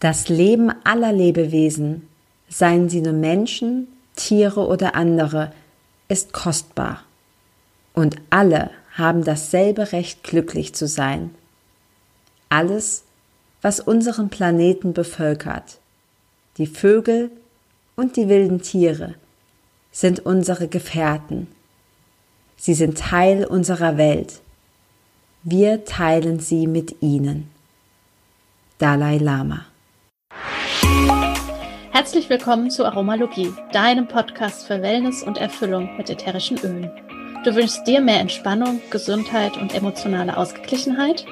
Das Leben aller Lebewesen, seien sie nur Menschen, Tiere oder andere, ist kostbar. Und alle haben dasselbe Recht, glücklich zu sein. Alles, was unseren Planeten bevölkert, die Vögel und die wilden Tiere, sind unsere Gefährten. Sie sind Teil unserer Welt. Wir teilen sie mit ihnen. Dalai Lama Herzlich willkommen zu Aromalogie, deinem Podcast für Wellness und Erfüllung mit ätherischen Ölen. Du wünschst dir mehr Entspannung, Gesundheit und emotionale Ausgeglichenheit?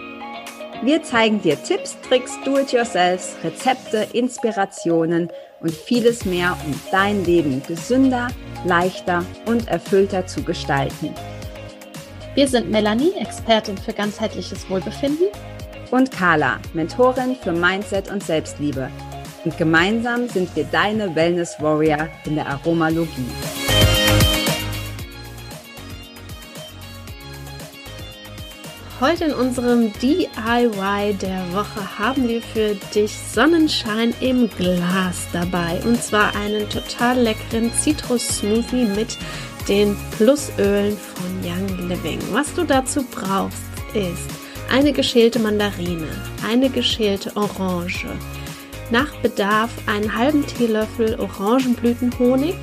Wir zeigen dir Tipps, Tricks, Do-it-yourselfs, Rezepte, Inspirationen und vieles mehr, um dein Leben gesünder, leichter und erfüllter zu gestalten. Wir sind Melanie, Expertin für ganzheitliches Wohlbefinden. Und Carla, Mentorin für Mindset und Selbstliebe und gemeinsam sind wir deine Wellness Warrior in der Aromalogie. Heute in unserem DIY der Woche haben wir für dich Sonnenschein im Glas dabei. Und zwar einen total leckeren Zitrus-Smoothie mit den Plusölen von Young Living. Was du dazu brauchst, ist eine geschälte Mandarine, eine geschälte Orange, nach Bedarf einen halben Teelöffel Orangenblütenhonig,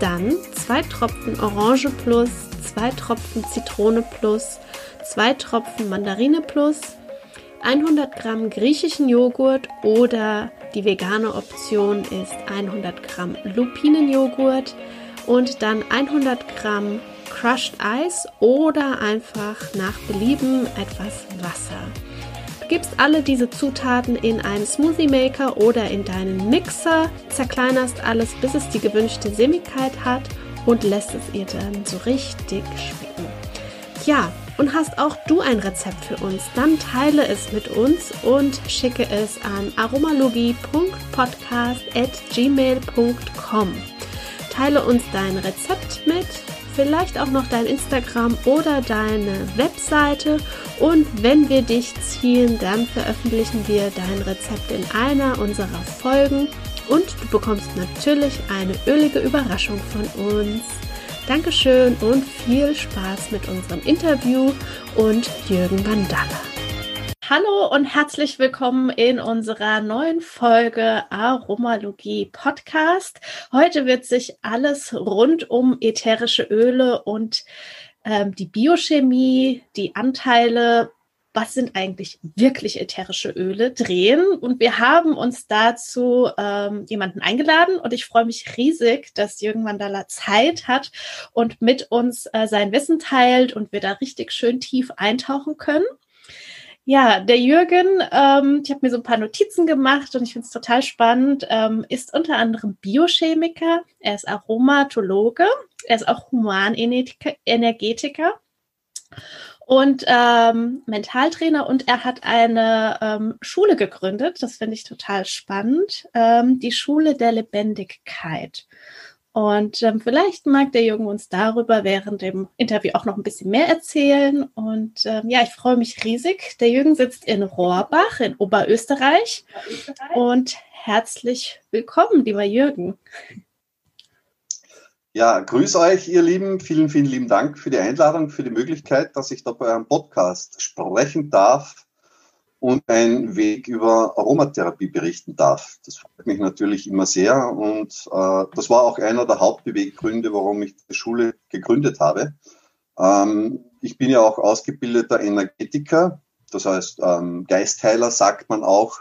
dann zwei Tropfen Orange plus, zwei Tropfen Zitrone plus, zwei Tropfen Mandarine plus, 100 Gramm griechischen Joghurt oder die vegane Option ist 100 Gramm Lupinenjoghurt und dann 100 Gramm Crushed Ice oder einfach nach Belieben etwas Wasser gibst alle diese Zutaten in einen Smoothie Maker oder in deinen Mixer, zerkleinerst alles, bis es die gewünschte Sämigkeit hat und lässt es ihr dann so richtig schmecken. Ja, und hast auch du ein Rezept für uns, dann teile es mit uns und schicke es an aromalogie.podcast.gmail.com. Teile uns dein Rezept mit vielleicht auch noch dein Instagram oder deine Webseite. Und wenn wir dich ziehen, dann veröffentlichen wir dein Rezept in einer unserer Folgen. Und du bekommst natürlich eine ölige Überraschung von uns. Dankeschön und viel Spaß mit unserem Interview und Jürgen Bandalla. Hallo und herzlich willkommen in unserer neuen Folge Aromalogie Podcast. Heute wird sich alles rund um ätherische Öle und ähm, die Biochemie, die Anteile, was sind eigentlich wirklich ätherische Öle drehen. Und wir haben uns dazu ähm, jemanden eingeladen und ich freue mich riesig, dass Jürgen Mandala Zeit hat und mit uns äh, sein Wissen teilt und wir da richtig schön tief eintauchen können. Ja, der Jürgen, ähm, ich habe mir so ein paar Notizen gemacht und ich finde es total spannend, ähm, ist unter anderem Biochemiker, er ist Aromatologe, er ist auch Humanenergetiker und ähm, Mentaltrainer und er hat eine ähm, Schule gegründet, das finde ich total spannend, ähm, die Schule der Lebendigkeit. Und ähm, vielleicht mag der Junge uns darüber während dem Interview auch noch ein bisschen mehr erzählen. Und ähm, ja, ich freue mich riesig. Der Jürgen sitzt in Rohrbach in Oberösterreich. Oberösterreich. Und herzlich willkommen, lieber Jürgen. Ja, grüß euch, ihr Lieben. Vielen, vielen lieben Dank für die Einladung, für die Möglichkeit, dass ich da bei eurem Podcast sprechen darf und ein Weg über Aromatherapie berichten darf. Das freut mich natürlich immer sehr und äh, das war auch einer der Hauptbeweggründe, warum ich die Schule gegründet habe. Ähm, ich bin ja auch ausgebildeter Energetiker, das heißt ähm, Geistheiler sagt man auch.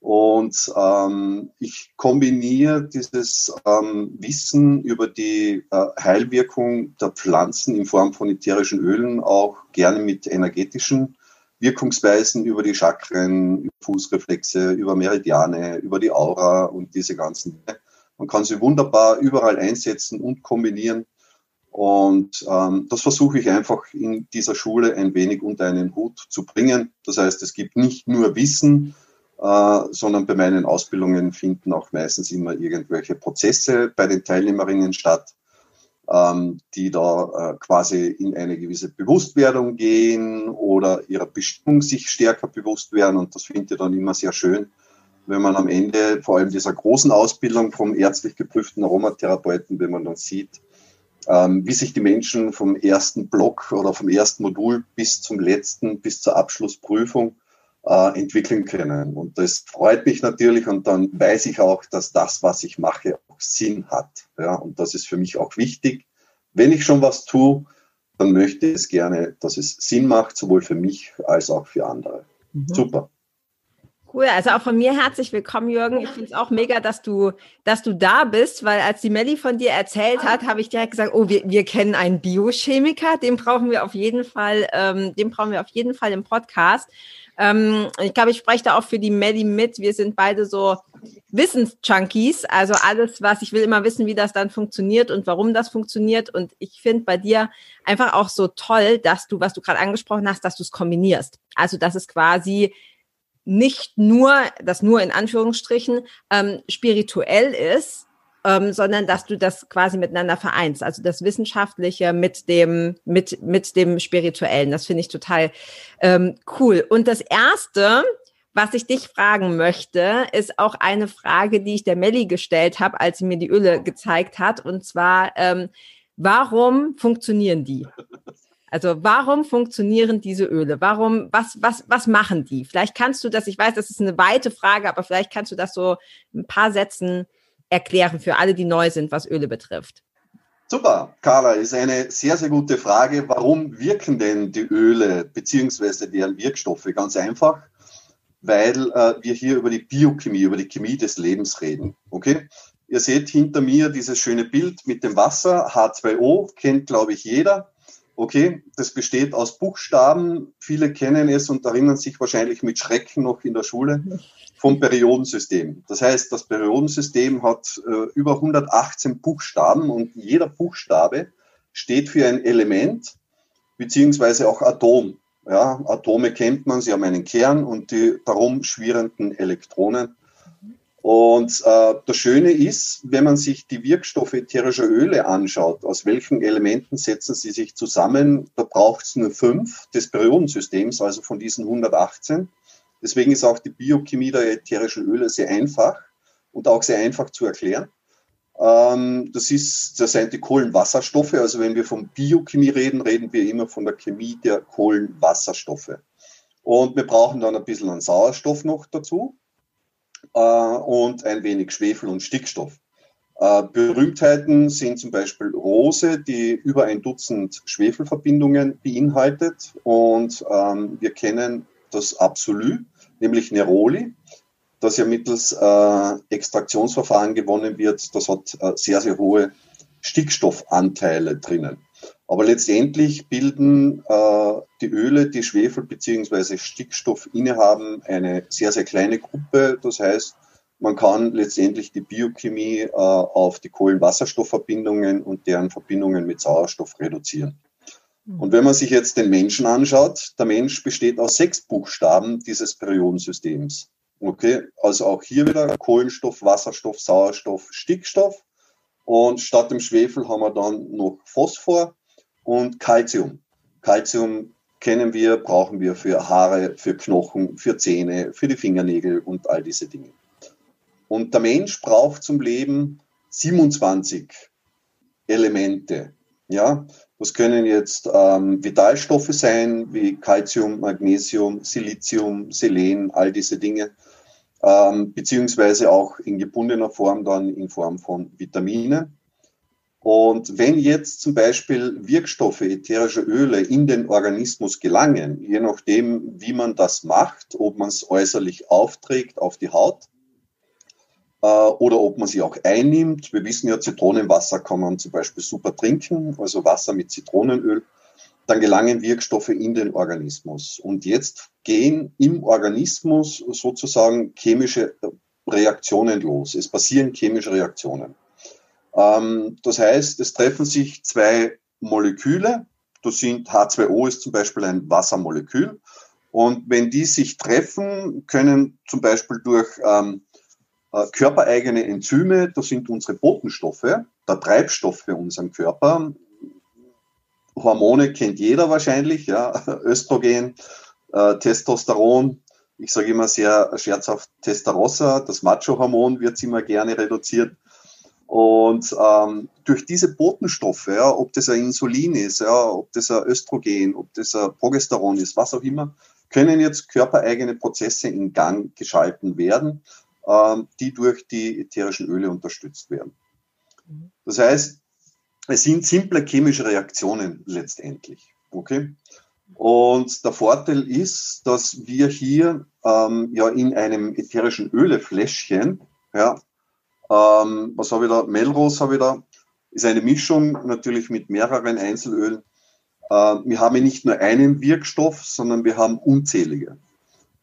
Und ähm, ich kombiniere dieses ähm, Wissen über die äh, Heilwirkung der Pflanzen in Form von ätherischen Ölen auch gerne mit energetischen Wirkungsweisen über die Chakren, Fußreflexe, über Meridiane, über die Aura und diese ganzen Dinge. Man kann sie wunderbar überall einsetzen und kombinieren. Und ähm, das versuche ich einfach in dieser Schule ein wenig unter einen Hut zu bringen. Das heißt, es gibt nicht nur Wissen, äh, sondern bei meinen Ausbildungen finden auch meistens immer irgendwelche Prozesse bei den Teilnehmerinnen statt ähm, die da äh, quasi in eine gewisse Bewusstwerdung gehen oder ihrer Bestimmung sich stärker bewusst werden. Und das finde ich dann immer sehr schön. wenn man am Ende vor allem dieser großen Ausbildung vom ärztlich geprüften Aromatherapeuten, wenn man dann sieht, ähm, wie sich die Menschen vom ersten Block oder vom ersten Modul bis zum letzten, bis zur Abschlussprüfung äh, entwickeln können. Und das freut mich natürlich und dann weiß ich auch, dass das, was ich mache, Sinn hat. Ja, und das ist für mich auch wichtig. Wenn ich schon was tue, dann möchte ich es gerne, dass es Sinn macht, sowohl für mich als auch für andere. Mhm. Super. Cool, also auch von mir herzlich willkommen, Jürgen. Ich finde es auch mega, dass du, dass du da bist, weil als die Melli von dir erzählt hat, habe ich direkt gesagt, oh, wir, wir kennen einen Biochemiker, den brauchen wir auf jeden Fall, ähm, den brauchen wir auf jeden Fall im Podcast. Ähm, ich glaube, ich spreche da auch für die Melli mit. Wir sind beide so Wissensjunkies, also alles, was ich will, immer wissen, wie das dann funktioniert und warum das funktioniert. Und ich finde bei dir einfach auch so toll, dass du, was du gerade angesprochen hast, dass du es kombinierst. Also, dass es quasi nicht nur, das nur in Anführungsstrichen, ähm, spirituell ist, ähm, sondern dass du das quasi miteinander vereinst. Also das Wissenschaftliche mit dem, mit, mit dem Spirituellen. Das finde ich total ähm, cool. Und das erste, was ich dich fragen möchte, ist auch eine Frage, die ich der Melli gestellt habe, als sie mir die Öle gezeigt hat. Und zwar, ähm, warum funktionieren die? Also warum funktionieren diese Öle? Warum, was, was, was machen die? Vielleicht kannst du das, ich weiß, das ist eine weite Frage, aber vielleicht kannst du das so ein paar Sätzen erklären für alle, die neu sind, was Öle betrifft. Super, Carla, ist eine sehr, sehr gute Frage. Warum wirken denn die Öle beziehungsweise deren Wirkstoffe? Ganz einfach, weil äh, wir hier über die Biochemie, über die Chemie des Lebens reden. Okay? Ihr seht hinter mir dieses schöne Bild mit dem Wasser, H2O, kennt, glaube ich, jeder. Okay, das besteht aus Buchstaben. Viele kennen es und erinnern sich wahrscheinlich mit Schrecken noch in der Schule vom Periodensystem. Das heißt, das Periodensystem hat äh, über 118 Buchstaben und jeder Buchstabe steht für ein Element beziehungsweise auch Atom. Ja, Atome kennt man, sie haben einen Kern und die darum schwirrenden Elektronen. Und äh, das Schöne ist, wenn man sich die Wirkstoffe ätherischer Öle anschaut, aus welchen Elementen setzen sie sich zusammen, da braucht es nur fünf des Periodensystems, also von diesen 118. Deswegen ist auch die Biochemie der ätherischen Öle sehr einfach und auch sehr einfach zu erklären. Ähm, das, ist, das sind die Kohlenwasserstoffe. Also wenn wir von Biochemie reden, reden wir immer von der Chemie der Kohlenwasserstoffe. Und wir brauchen dann ein bisschen an Sauerstoff noch dazu äh, und ein wenig Schwefel und Stickstoff. Äh, Berühmtheiten sind zum Beispiel Rose, die über ein Dutzend Schwefelverbindungen beinhaltet. Und ähm, wir kennen das Absolut, nämlich Neroli, das ja mittels äh, Extraktionsverfahren gewonnen wird. Das hat äh, sehr, sehr hohe Stickstoffanteile drinnen. Aber letztendlich bilden äh, die Öle, die Schwefel bzw. Stickstoff innehaben, eine sehr, sehr kleine Gruppe. Das heißt, man kann letztendlich die Biochemie äh, auf die Kohlenwasserstoffverbindungen und deren Verbindungen mit Sauerstoff reduzieren. Mhm. Und wenn man sich jetzt den Menschen anschaut, der Mensch besteht aus sechs Buchstaben dieses Periodensystems. Okay, also auch hier wieder Kohlenstoff, Wasserstoff, Sauerstoff, Stickstoff. Und statt dem Schwefel haben wir dann noch Phosphor und Calcium. Calcium kennen wir, brauchen wir für Haare, für Knochen, für Zähne, für die Fingernägel und all diese Dinge. Und der Mensch braucht zum Leben 27 Elemente. Ja, das können jetzt ähm, Vitalstoffe sein, wie Calcium, Magnesium, Silizium, Selen, all diese Dinge, ähm, beziehungsweise auch in gebundener Form dann in Form von Vitaminen. Und wenn jetzt zum Beispiel Wirkstoffe, ätherische Öle in den Organismus gelangen, je nachdem, wie man das macht, ob man es äußerlich aufträgt auf die Haut äh, oder ob man sie auch einnimmt. Wir wissen ja, Zitronenwasser kann man zum Beispiel super trinken, also Wasser mit Zitronenöl. Dann gelangen Wirkstoffe in den Organismus. Und jetzt gehen im Organismus sozusagen chemische Reaktionen los. Es passieren chemische Reaktionen. Ähm, das heißt, es treffen sich zwei Moleküle. Das sind H2O ist zum Beispiel ein Wassermolekül. Und wenn die sich treffen, können zum Beispiel durch ähm, äh, körpereigene Enzyme, das sind unsere Botenstoffe, der Treibstoff für unseren Körper. Hormone kennt jeder wahrscheinlich, ja, Östrogen, äh, Testosteron, ich sage immer sehr scherzhaft Testarossa, das Macho-Hormon wird immer gerne reduziert. Und ähm, durch diese Botenstoffe, ja, ob das ein Insulin ist, ja, ob das ein Östrogen, ob das ein Progesteron ist, was auch immer, können jetzt körpereigene Prozesse in Gang geschalten werden, ähm, die durch die ätherischen Öle unterstützt werden. Das heißt, es sind simple chemische Reaktionen letztendlich. Okay? Und der Vorteil ist, dass wir hier ähm, ja in einem ätherischen Ölefläschchen ja, ähm, was habe ich da? Melrose habe ich da. Ist eine Mischung natürlich mit mehreren Einzelölen. Äh, wir haben nicht nur einen Wirkstoff, sondern wir haben unzählige.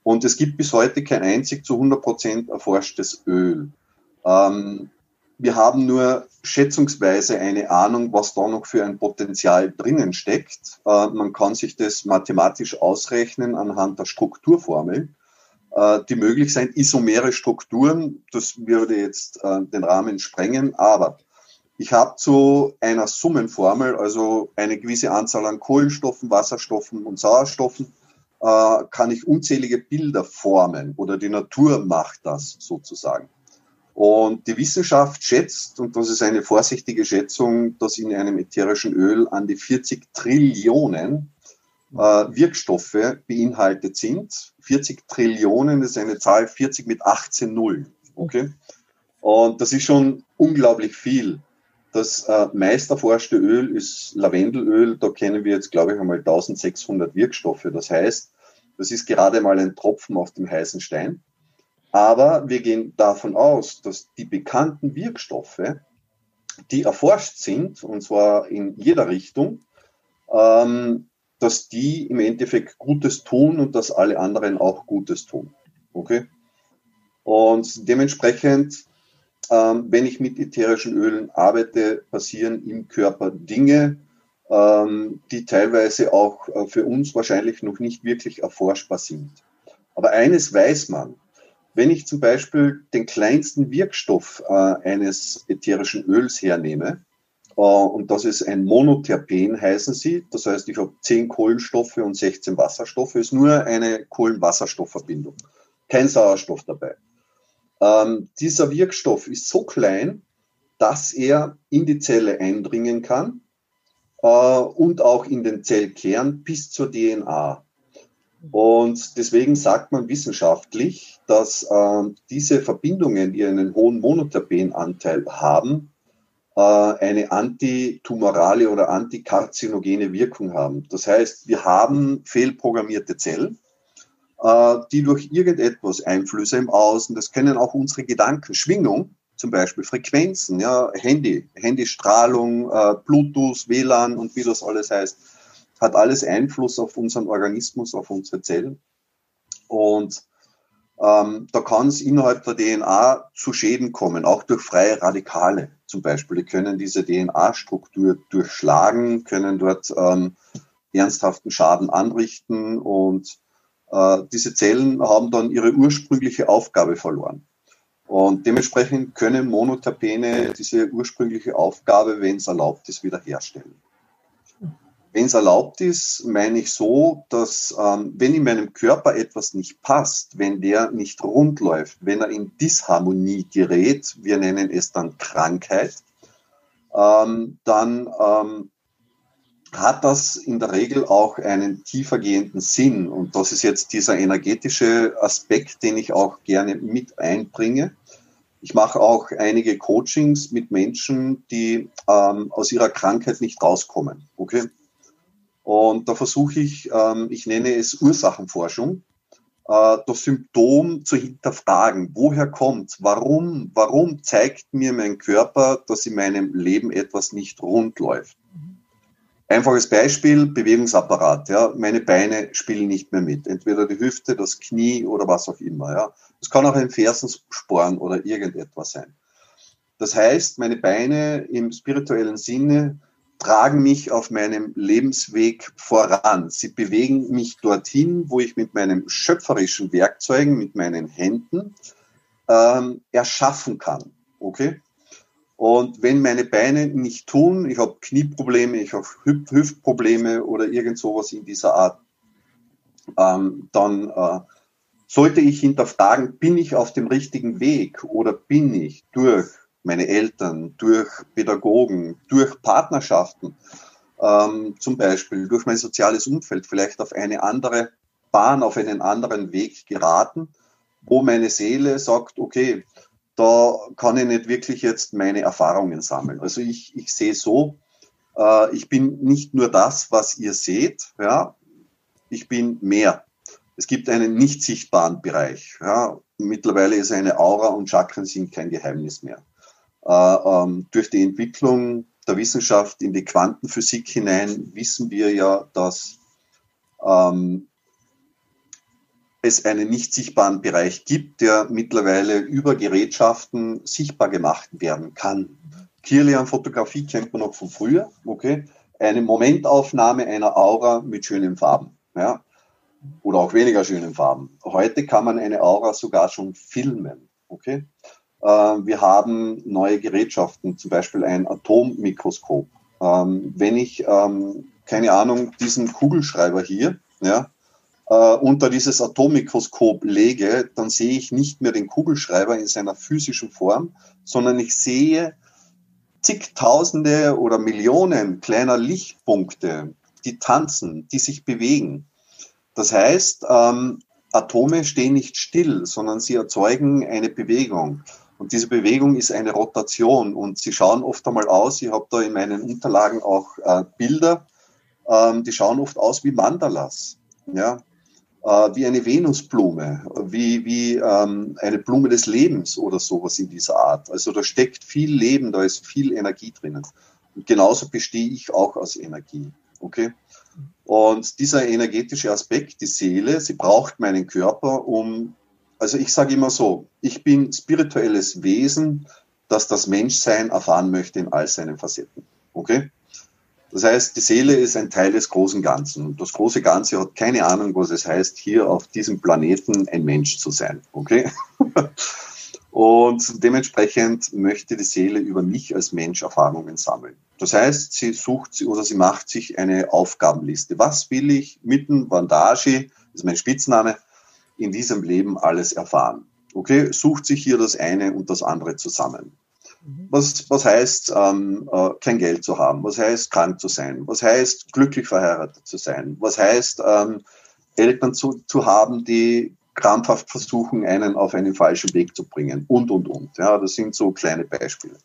Und es gibt bis heute kein einzig zu 100 Prozent erforschtes Öl. Ähm, wir haben nur schätzungsweise eine Ahnung, was da noch für ein Potenzial drinnen steckt. Äh, man kann sich das mathematisch ausrechnen anhand der Strukturformel. Äh, die möglich sind, isomere Strukturen. Das würde jetzt äh, den Rahmen sprengen, aber ich habe zu einer Summenformel, also eine gewisse Anzahl an Kohlenstoffen, Wasserstoffen und Sauerstoffen, äh, kann ich unzählige Bilder formen oder die Natur macht das sozusagen. Und die Wissenschaft schätzt, und das ist eine vorsichtige Schätzung, dass in einem ätherischen Öl an die 40 Trillionen äh, Wirkstoffe beinhaltet sind. 40 Trillionen ist eine Zahl, 40 mit 18 Nullen. Okay? Und das ist schon unglaublich viel. Das äh, meist erforschte Öl ist Lavendelöl. Da kennen wir jetzt, glaube ich, einmal 1600 Wirkstoffe. Das heißt, das ist gerade mal ein Tropfen auf dem heißen Stein. Aber wir gehen davon aus, dass die bekannten Wirkstoffe, die erforscht sind, und zwar in jeder Richtung, ähm, dass die im Endeffekt Gutes tun und dass alle anderen auch Gutes tun. Okay? Und dementsprechend, ähm, wenn ich mit ätherischen Ölen arbeite, passieren im Körper Dinge, ähm, die teilweise auch äh, für uns wahrscheinlich noch nicht wirklich erforschbar sind. Aber eines weiß man, wenn ich zum Beispiel den kleinsten Wirkstoff äh, eines ätherischen Öls hernehme, äh, und das ist ein Monoterpen, heißen sie. Das heißt, ich habe 10 Kohlenstoffe und 16 Wasserstoffe. Ist nur eine Kohlenwasserstoffverbindung. Kein Sauerstoff dabei. Ähm, dieser Wirkstoff ist so klein, dass er in die Zelle eindringen kann äh, und auch in den Zellkern bis zur DNA. Und deswegen sagt man wissenschaftlich, dass äh, diese Verbindungen, die einen hohen Monoterpenanteil haben, äh, eine antitumorale oder antikarzinogene Wirkung haben. Das heißt, wir haben fehlprogrammierte Zellen, äh, die durch irgendetwas Einflüsse im Außen, das können auch unsere Gedanken, Schwingung, zum Beispiel Frequenzen, ja, Handy, Handystrahlung, äh, Bluetooth, WLAN und wie das alles heißt, hat alles Einfluss auf unseren Organismus, auf unsere Zellen. Und ähm, da kann es innerhalb der DNA zu Schäden kommen, auch durch freie Radikale zum Beispiel. Die können diese DNA-Struktur durchschlagen, können dort ähm, ernsthaften Schaden anrichten und äh, diese Zellen haben dann ihre ursprüngliche Aufgabe verloren. Und dementsprechend können Monoterpene diese ursprüngliche Aufgabe, wenn es erlaubt ist, wiederherstellen. Wenn es erlaubt ist, meine ich so, dass ähm, wenn in meinem Körper etwas nicht passt, wenn der nicht rund läuft, wenn er in Disharmonie gerät, wir nennen es dann Krankheit, ähm, dann ähm, hat das in der Regel auch einen tiefergehenden Sinn. Und das ist jetzt dieser energetische Aspekt, den ich auch gerne mit einbringe. Ich mache auch einige Coachings mit Menschen, die ähm, aus ihrer Krankheit nicht rauskommen. Okay? Und da versuche ich, ähm, ich nenne es Ursachenforschung, äh, das Symptom zu hinterfragen. Woher kommt? Warum? Warum zeigt mir mein Körper, dass in meinem Leben etwas nicht rund läuft? Einfaches Beispiel, Bewegungsapparat. Ja, meine Beine spielen nicht mehr mit. Entweder die Hüfte, das Knie oder was auch immer. Ja, es kann auch ein Fersensporn oder irgendetwas sein. Das heißt, meine Beine im spirituellen Sinne tragen mich auf meinem Lebensweg voran. Sie bewegen mich dorthin, wo ich mit meinen schöpferischen Werkzeugen, mit meinen Händen ähm, erschaffen kann. Okay? Und wenn meine Beine nicht tun, ich habe Knieprobleme, ich habe Hüft Hüftprobleme oder irgend sowas in dieser Art, ähm, dann äh, sollte ich hinterfragen, bin ich auf dem richtigen Weg oder bin ich durch meine Eltern, durch Pädagogen, durch Partnerschaften, ähm, zum Beispiel durch mein soziales Umfeld vielleicht auf eine andere Bahn, auf einen anderen Weg geraten, wo meine Seele sagt, okay, da kann ich nicht wirklich jetzt meine Erfahrungen sammeln. Also ich, ich sehe so, äh, ich bin nicht nur das, was ihr seht, ja, ich bin mehr. Es gibt einen nicht sichtbaren Bereich. Ja. Mittlerweile ist eine Aura und Chakren sind kein Geheimnis mehr. Äh, ähm, durch die Entwicklung der Wissenschaft in die Quantenphysik hinein wissen wir ja, dass ähm, es einen nicht sichtbaren Bereich gibt, der mittlerweile über Gerätschaften sichtbar gemacht werden kann. Kirlian-Fotografie kennt man noch von früher, okay? Eine Momentaufnahme einer Aura mit schönen Farben, ja? Oder auch weniger schönen Farben. Heute kann man eine Aura sogar schon filmen, okay? Äh, wir haben neue Gerätschaften, zum Beispiel ein Atommikroskop. Ähm, wenn ich, ähm, keine Ahnung, diesen Kugelschreiber hier, ja, äh, unter dieses Atommikroskop lege, dann sehe ich nicht mehr den Kugelschreiber in seiner physischen Form, sondern ich sehe zigtausende oder Millionen kleiner Lichtpunkte, die tanzen, die sich bewegen. Das heißt, ähm, Atome stehen nicht still, sondern sie erzeugen eine Bewegung. Und diese Bewegung ist eine Rotation und sie schauen oft einmal aus, ich habe da in meinen Unterlagen auch äh, Bilder, ähm, die schauen oft aus wie Mandalas, ja, äh, wie eine Venusblume, wie, wie ähm, eine Blume des Lebens oder sowas in dieser Art. Also da steckt viel Leben, da ist viel Energie drinnen. Und genauso bestehe ich auch aus Energie. Okay? Und dieser energetische Aspekt, die Seele, sie braucht meinen Körper, um also ich sage immer so, ich bin spirituelles Wesen, das das Menschsein erfahren möchte in all seinen Facetten. Okay? Das heißt, die Seele ist ein Teil des großen Ganzen. Und das große Ganze hat keine Ahnung, was es heißt, hier auf diesem Planeten ein Mensch zu sein. Okay? Und dementsprechend möchte die Seele über mich als Mensch Erfahrungen sammeln. Das heißt, sie sucht oder sie macht sich eine Aufgabenliste. Was will ich mit dem Vandage, das ist mein Spitzname, in diesem Leben alles erfahren. Okay, sucht sich hier das eine und das andere zusammen. Mhm. Was, was heißt, ähm, äh, kein Geld zu haben? Was heißt, krank zu sein? Was heißt, glücklich verheiratet zu sein? Was heißt, ähm, Eltern zu, zu haben, die krampfhaft versuchen, einen auf einen falschen Weg zu bringen? Und, und, und. Ja, das sind so kleine Beispiele.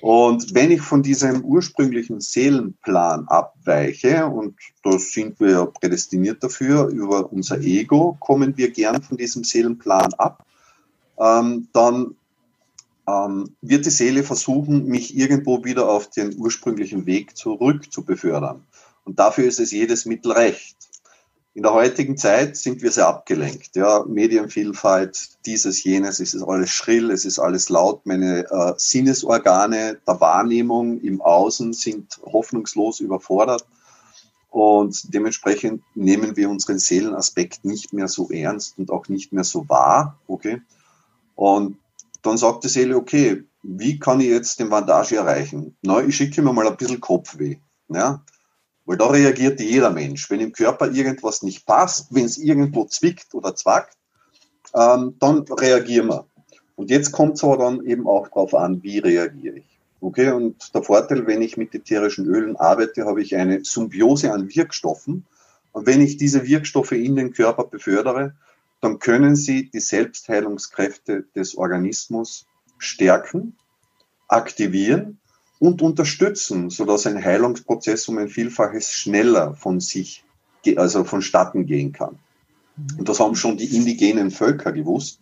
Und wenn ich von diesem ursprünglichen Seelenplan abweiche, und da sind wir prädestiniert dafür, über unser Ego kommen wir gern von diesem Seelenplan ab, ähm, dann ähm, wird die Seele versuchen, mich irgendwo wieder auf den ursprünglichen Weg zurück zu befördern. Und dafür ist es jedes Mittel recht. In der heutigen Zeit sind wir sehr abgelenkt. Ja, Medienvielfalt, dieses, jenes, es ist alles schrill, es ist alles laut. Meine äh, Sinnesorgane der Wahrnehmung im Außen sind hoffnungslos überfordert. Und dementsprechend nehmen wir unseren Seelenaspekt nicht mehr so ernst und auch nicht mehr so wahr. Okay. Und dann sagt die Seele, okay, wie kann ich jetzt den Vandage erreichen? Na, ich schicke mir mal ein bisschen Kopfweh. Ja, weil da reagiert jeder Mensch. Wenn im Körper irgendwas nicht passt, wenn es irgendwo zwickt oder zwackt, ähm, dann reagieren wir. Und jetzt kommt es aber dann eben auch darauf an, wie reagiere ich. Okay, und der Vorteil, wenn ich mit ätherischen Ölen arbeite, habe ich eine Symbiose an Wirkstoffen. Und wenn ich diese Wirkstoffe in den Körper befördere, dann können sie die Selbstheilungskräfte des Organismus stärken, aktivieren und unterstützen, sodass ein Heilungsprozess um ein Vielfaches schneller von sich, also vonstatten gehen kann. Und das haben schon die indigenen Völker gewusst.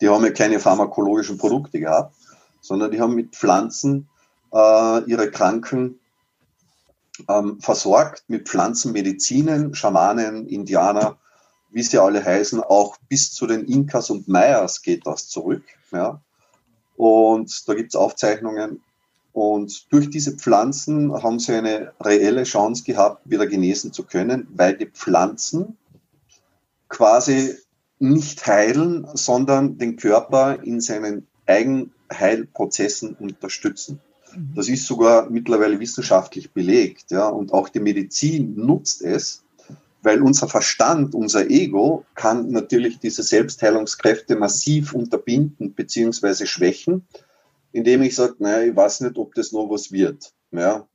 Die haben ja keine pharmakologischen Produkte gehabt, sondern die haben mit Pflanzen äh, ihre Kranken ähm, versorgt, mit Pflanzenmedizinen, Schamanen, Indianer, wie sie alle heißen, auch bis zu den Inkas und Mayas geht das zurück. Ja. Und da gibt es Aufzeichnungen, und durch diese Pflanzen haben sie eine reelle Chance gehabt, wieder genesen zu können, weil die Pflanzen quasi nicht heilen, sondern den Körper in seinen Eigenheilprozessen unterstützen. Mhm. Das ist sogar mittlerweile wissenschaftlich belegt, ja, und auch die Medizin nutzt es, weil unser Verstand, unser Ego kann natürlich diese Selbstheilungskräfte massiv unterbinden beziehungsweise schwächen, indem ich sage, naja, ich weiß nicht, ob das noch was wird. Ja,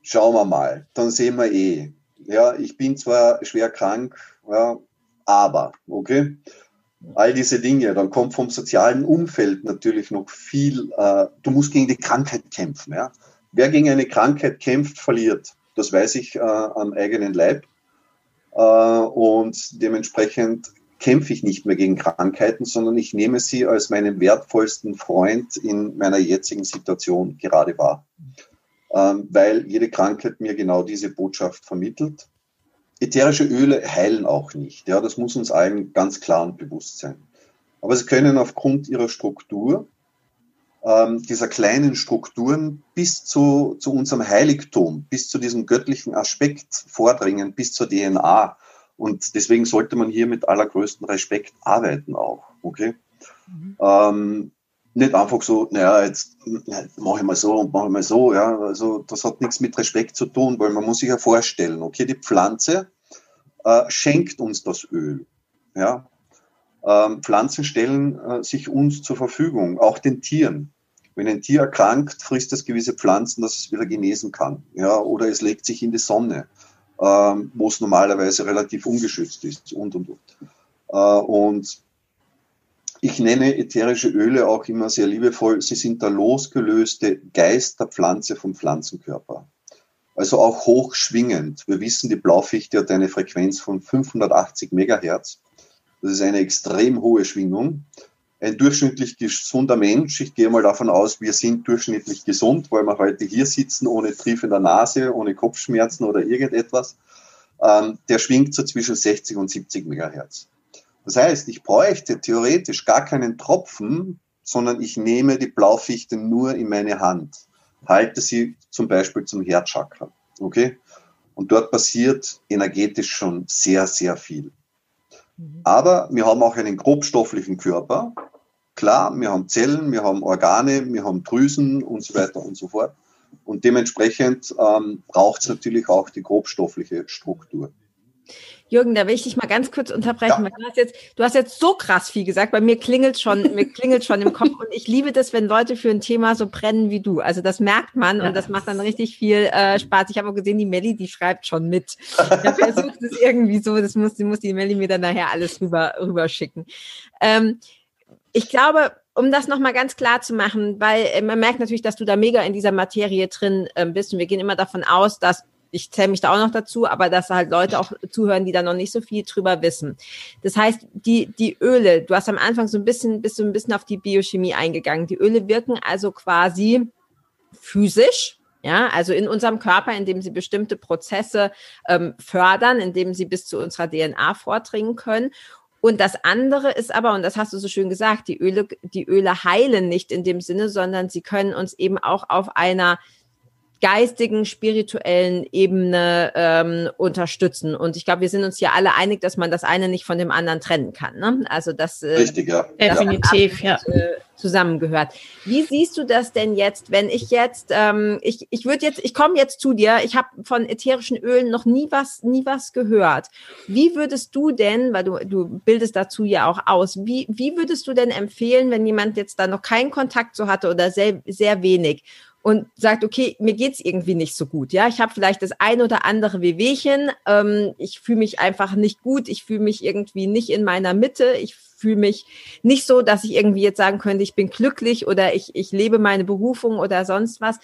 schauen wir mal, dann sehen wir eh. Ja, ich bin zwar schwer krank, ja, aber, okay, all diese Dinge, dann kommt vom sozialen Umfeld natürlich noch viel, äh, du musst gegen die Krankheit kämpfen. Ja? Wer gegen eine Krankheit kämpft, verliert. Das weiß ich äh, am eigenen Leib. Äh, und dementsprechend kämpfe ich nicht mehr gegen Krankheiten, sondern ich nehme sie als meinen wertvollsten Freund in meiner jetzigen Situation gerade wahr. Ähm, weil jede Krankheit mir genau diese Botschaft vermittelt. Ätherische Öle heilen auch nicht. Ja, das muss uns allen ganz klar und bewusst sein. Aber sie können aufgrund ihrer Struktur, ähm, dieser kleinen Strukturen bis zu, zu unserem Heiligtum, bis zu diesem göttlichen Aspekt vordringen, bis zur DNA. Und deswegen sollte man hier mit allergrößtem Respekt arbeiten auch. Okay? Mhm. Ähm, nicht einfach so, naja, jetzt mache ich mal so und mache ich mal so, ja. Also das hat nichts mit Respekt zu tun, weil man muss sich ja vorstellen, okay, die Pflanze äh, schenkt uns das Öl. Ja. Ähm, Pflanzen stellen äh, sich uns zur Verfügung, auch den Tieren. Wenn ein Tier erkrankt, frisst es gewisse Pflanzen, dass es wieder genesen kann. Ja, oder es legt sich in die Sonne, ähm, wo es normalerweise relativ ungeschützt ist und und und. Äh, und ich nenne ätherische Öle auch immer sehr liebevoll, sie sind der losgelöste Geist der Pflanze vom Pflanzenkörper. Also auch hochschwingend. Wir wissen, die Blaufichte hat eine Frequenz von 580 Megahertz. Das ist eine extrem hohe Schwingung. Ein durchschnittlich gesunder Mensch, ich gehe mal davon aus, wir sind durchschnittlich gesund, weil wir heute hier sitzen, ohne Trief in der Nase, ohne Kopfschmerzen oder irgendetwas, ähm, der schwingt so zwischen 60 und 70 Megahertz. Das heißt, ich bräuchte theoretisch gar keinen Tropfen, sondern ich nehme die Blaufichte nur in meine Hand, halte sie zum Beispiel zum Herzchakra. Okay? Und dort passiert energetisch schon sehr, sehr viel. Mhm. Aber wir haben auch einen grobstofflichen Körper. Klar, wir haben Zellen, wir haben Organe, wir haben Drüsen und so weiter und so fort. Und dementsprechend ähm, braucht es natürlich auch die grobstoffliche Struktur. Jürgen, da will ich dich mal ganz kurz unterbrechen. Ja. Du, hast jetzt, du hast jetzt so krass viel gesagt, bei mir klingelt schon, mir klingelt schon im Kopf und ich liebe das, wenn Leute für ein Thema so brennen wie du. Also das merkt man ja. und das macht dann richtig viel äh, Spaß. Ich habe auch gesehen, die Melli, die schreibt schon mit. Ich versucht es irgendwie so, das muss, muss die Melli mir dann nachher alles rüber, rüber schicken. Ähm, ich glaube, um das nochmal ganz klar zu machen, weil äh, man merkt natürlich, dass du da mega in dieser Materie drin äh, bist und wir gehen immer davon aus, dass ich zähle mich da auch noch dazu, aber dass halt Leute auch zuhören, die da noch nicht so viel drüber wissen. Das heißt, die, die Öle, du hast am Anfang so ein bisschen, bist du ein bisschen auf die Biochemie eingegangen. Die Öle wirken also quasi physisch, ja, also in unserem Körper, indem sie bestimmte Prozesse ähm, fördern, indem sie bis zu unserer DNA vordringen können. Und das andere ist aber, und das hast du so schön gesagt, die Öle, die Öle heilen nicht in dem Sinne, sondern sie können uns eben auch auf einer geistigen, spirituellen Ebene ähm, unterstützen. Und ich glaube, wir sind uns ja alle einig, dass man das eine nicht von dem anderen trennen kann. Ne? Also das äh, Richtig, ja. definitiv ja. Äh, zusammengehört. Wie siehst du das denn jetzt, wenn ich jetzt, ähm, ich, ich würde jetzt, ich komme jetzt zu dir, ich habe von ätherischen Ölen noch nie was, nie was gehört. Wie würdest du denn, weil du, du bildest dazu ja auch aus, wie, wie würdest du denn empfehlen, wenn jemand jetzt da noch keinen Kontakt so hatte oder sehr, sehr wenig? Und sagt, okay, mir geht's irgendwie nicht so gut. Ja, ich habe vielleicht das ein oder andere Wehwehchen. Ähm, ich fühle mich einfach nicht gut. Ich fühle mich irgendwie nicht in meiner Mitte. Ich fühle mich nicht so, dass ich irgendwie jetzt sagen könnte, ich bin glücklich oder ich, ich lebe meine Berufung oder sonst was.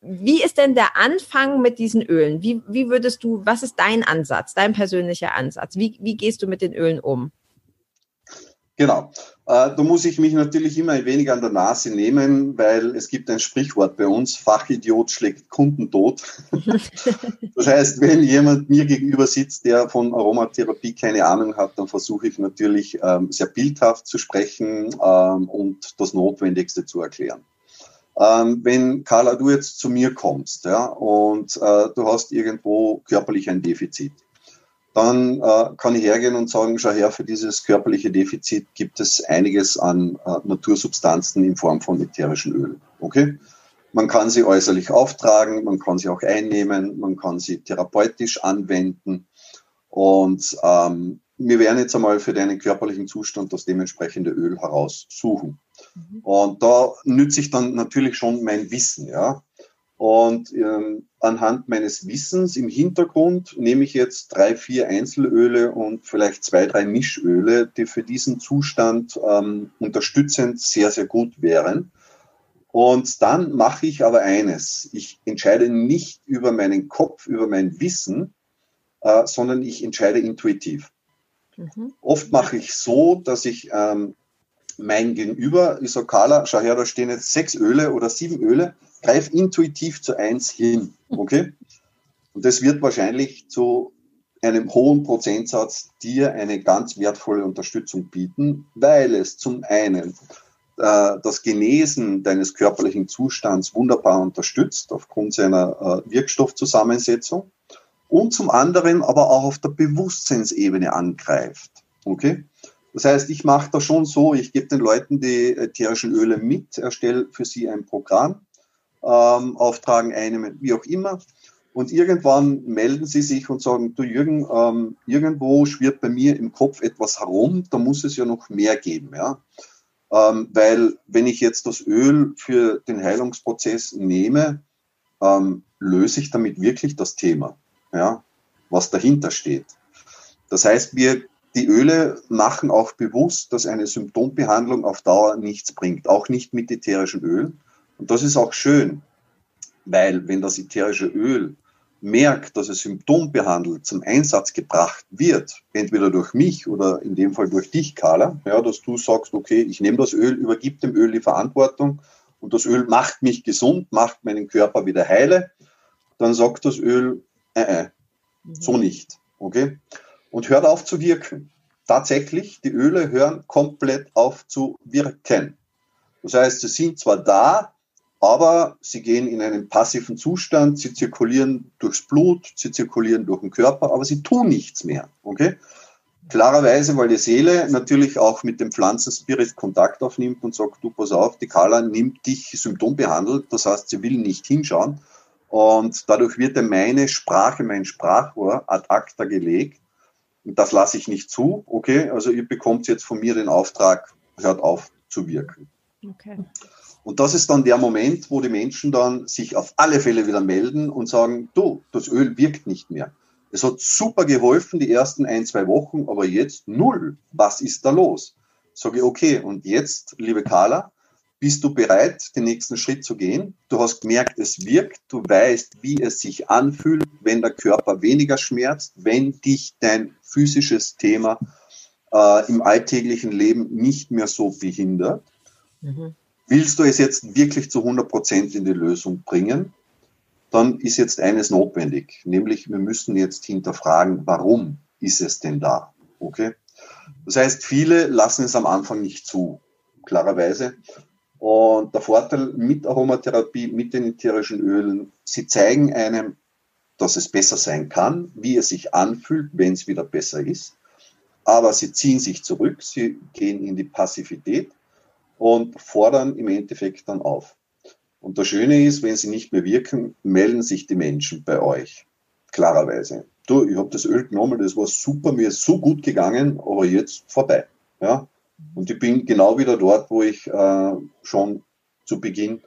Wie ist denn der Anfang mit diesen Ölen? Wie, wie würdest du, was ist dein Ansatz, dein persönlicher Ansatz? Wie, wie gehst du mit den Ölen um? Genau. Äh, da muss ich mich natürlich immer ein wenig an der Nase nehmen, weil es gibt ein Sprichwort bei uns, Fachidiot schlägt Kunden tot. das heißt, wenn jemand mir gegenüber sitzt, der von Aromatherapie keine Ahnung hat, dann versuche ich natürlich ähm, sehr bildhaft zu sprechen ähm, und das Notwendigste zu erklären. Ähm, wenn Carla, du jetzt zu mir kommst ja, und äh, du hast irgendwo körperlich ein Defizit, dann äh, kann ich hergehen und sagen, schau her, für dieses körperliche Defizit gibt es einiges an äh, Natursubstanzen in Form von ätherischen Ölen. Okay? Man kann sie äußerlich auftragen, man kann sie auch einnehmen, man kann sie therapeutisch anwenden. Und ähm, wir werden jetzt einmal für deinen körperlichen Zustand das dementsprechende Öl heraussuchen. Mhm. Und da nütze ich dann natürlich schon mein Wissen, ja. Und ähm, anhand meines Wissens im Hintergrund nehme ich jetzt drei, vier Einzelöle und vielleicht zwei, drei Mischöle, die für diesen Zustand ähm, unterstützend sehr, sehr gut wären. Und dann mache ich aber eines. Ich entscheide nicht über meinen Kopf, über mein Wissen, äh, sondern ich entscheide intuitiv. Mhm. Oft mache ich so, dass ich ähm, mein Gegenüber, ich sage, Carla, schau her, da stehen jetzt sechs Öle oder sieben Öle, greif intuitiv zu eins hin. Okay? Und das wird wahrscheinlich zu einem hohen Prozentsatz dir eine ganz wertvolle Unterstützung bieten, weil es zum einen äh, das Genesen deines körperlichen Zustands wunderbar unterstützt aufgrund seiner äh, Wirkstoffzusammensetzung und zum anderen aber auch auf der Bewusstseinsebene angreift. Okay? Das heißt, ich mache da schon so, ich gebe den Leuten die ätherischen Öle mit, erstelle für sie ein Programm, ähm, auftragen einem, wie auch immer. Und irgendwann melden sie sich und sagen, du Jürgen, ähm, irgendwo schwirrt bei mir im Kopf etwas herum, da muss es ja noch mehr geben. Ja? Ähm, weil wenn ich jetzt das Öl für den Heilungsprozess nehme, ähm, löse ich damit wirklich das Thema, ja, was dahinter steht. Das heißt, wir, die Öle machen auch bewusst, dass eine Symptombehandlung auf Dauer nichts bringt, auch nicht mit ätherischen Ölen. Und das ist auch schön, weil wenn das ätherische Öl merkt, dass es symptombehandelt zum Einsatz gebracht wird, entweder durch mich oder in dem Fall durch dich, Carla, ja, dass du sagst, okay, ich nehme das Öl, übergib dem Öl die Verantwortung und das Öl macht mich gesund, macht meinen Körper wieder heile, dann sagt das Öl, äh, äh, so nicht, okay? Und hört auf zu wirken. Tatsächlich, die Öle hören komplett auf zu wirken. Das heißt, sie sind zwar da, aber sie gehen in einen passiven Zustand, sie zirkulieren durchs Blut, sie zirkulieren durch den Körper, aber sie tun nichts mehr. Okay? Klarerweise, weil die Seele natürlich auch mit dem Pflanzenspirit Kontakt aufnimmt und sagt, du pass auf, die Kala nimmt dich symptombehandelt, das heißt, sie will nicht hinschauen. Und dadurch wird meine Sprache, mein Sprachrohr ad acta gelegt. Und das lasse ich nicht zu. Okay, also ihr bekommt jetzt von mir den Auftrag, hört auf zu wirken. Okay. Und das ist dann der Moment, wo die Menschen dann sich auf alle Fälle wieder melden und sagen, du, das Öl wirkt nicht mehr. Es hat super geholfen die ersten ein, zwei Wochen, aber jetzt null. Was ist da los? Sage ich, okay, und jetzt, liebe Carla, bist du bereit, den nächsten Schritt zu gehen? Du hast gemerkt, es wirkt, du weißt, wie es sich anfühlt, wenn der Körper weniger schmerzt, wenn dich dein physisches Thema äh, im alltäglichen Leben nicht mehr so behindert. Mhm. Willst du es jetzt wirklich zu 100 Prozent in die Lösung bringen, dann ist jetzt eines notwendig, nämlich wir müssen jetzt hinterfragen, warum ist es denn da? Okay? Das heißt, viele lassen es am Anfang nicht zu, klarerweise. Und der Vorteil mit Aromatherapie, mit den ätherischen Ölen, sie zeigen einem, dass es besser sein kann, wie es sich anfühlt, wenn es wieder besser ist. Aber sie ziehen sich zurück, sie gehen in die Passivität und fordern im Endeffekt dann auf. Und das Schöne ist, wenn sie nicht mehr wirken, melden sich die Menschen bei euch. Klarerweise. Du, ich habe das Öl genommen, das war super, mir ist so gut gegangen, aber jetzt vorbei. Ja? Und ich bin genau wieder dort, wo ich äh, schon zu Beginn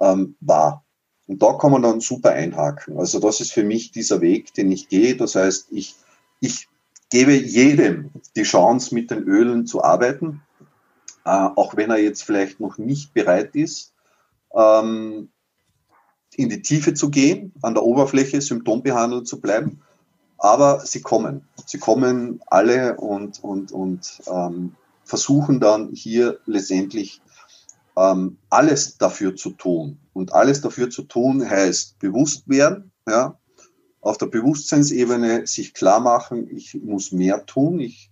ähm, war. Und da kann man dann super einhaken. Also das ist für mich dieser Weg, den ich gehe. Das heißt, ich, ich gebe jedem die Chance, mit den Ölen zu arbeiten äh, auch wenn er jetzt vielleicht noch nicht bereit ist, ähm, in die Tiefe zu gehen, an der Oberfläche symptombehandelt zu bleiben. Aber sie kommen. Sie kommen alle und, und, und ähm, versuchen dann hier letztendlich ähm, alles dafür zu tun. Und alles dafür zu tun heißt bewusst werden, ja, auf der Bewusstseinsebene sich klar machen, ich muss mehr tun, ich,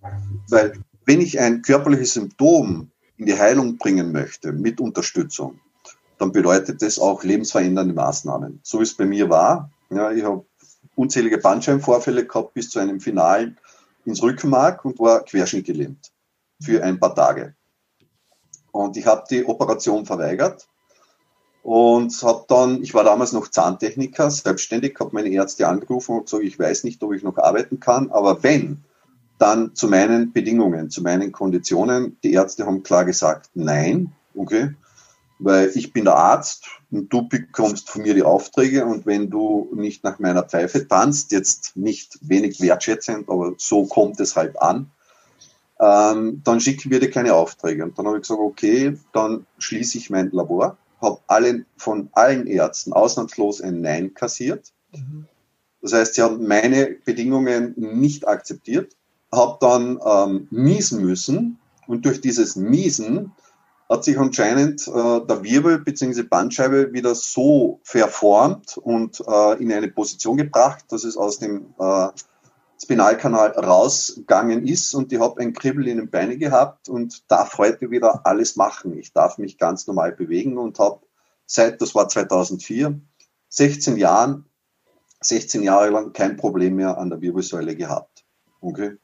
weil wenn ich ein körperliches Symptom in die Heilung bringen möchte mit Unterstützung, dann bedeutet das auch lebensverändernde Maßnahmen. So wie es bei mir war. Ja, ich habe unzählige Bandscheibenvorfälle gehabt bis zu einem Finalen ins Rückenmark und war querschnittgelähmt für ein paar Tage. Und ich habe die Operation verweigert. Und habe dann, ich war damals noch Zahntechniker, selbstständig, habe meine Ärzte angerufen und gesagt, ich weiß nicht, ob ich noch arbeiten kann, aber wenn, dann zu meinen Bedingungen, zu meinen Konditionen. Die Ärzte haben klar gesagt, nein, okay, weil ich bin der Arzt und du bekommst von mir die Aufträge und wenn du nicht nach meiner Pfeife tanzt, jetzt nicht wenig wertschätzend, aber so kommt es halt an, ähm, dann schicken wir dir keine Aufträge. Und dann habe ich gesagt, okay, dann schließe ich mein Labor, habe allen, von allen Ärzten ausnahmslos ein Nein kassiert. Mhm. Das heißt, sie haben meine Bedingungen nicht akzeptiert, habe dann ähm, miesen müssen und durch dieses Miesen hat sich anscheinend äh, der Wirbel bzw. Bandscheibe wieder so verformt und äh, in eine Position gebracht, dass es aus dem äh, Spinalkanal rausgegangen ist und ich habe ein Kribbel in den Beinen gehabt und darf heute wieder alles machen. Ich darf mich ganz normal bewegen und habe seit, das war 2004, 16 Jahren, 16 Jahre lang kein Problem mehr an der Wirbelsäule gehabt. Okay.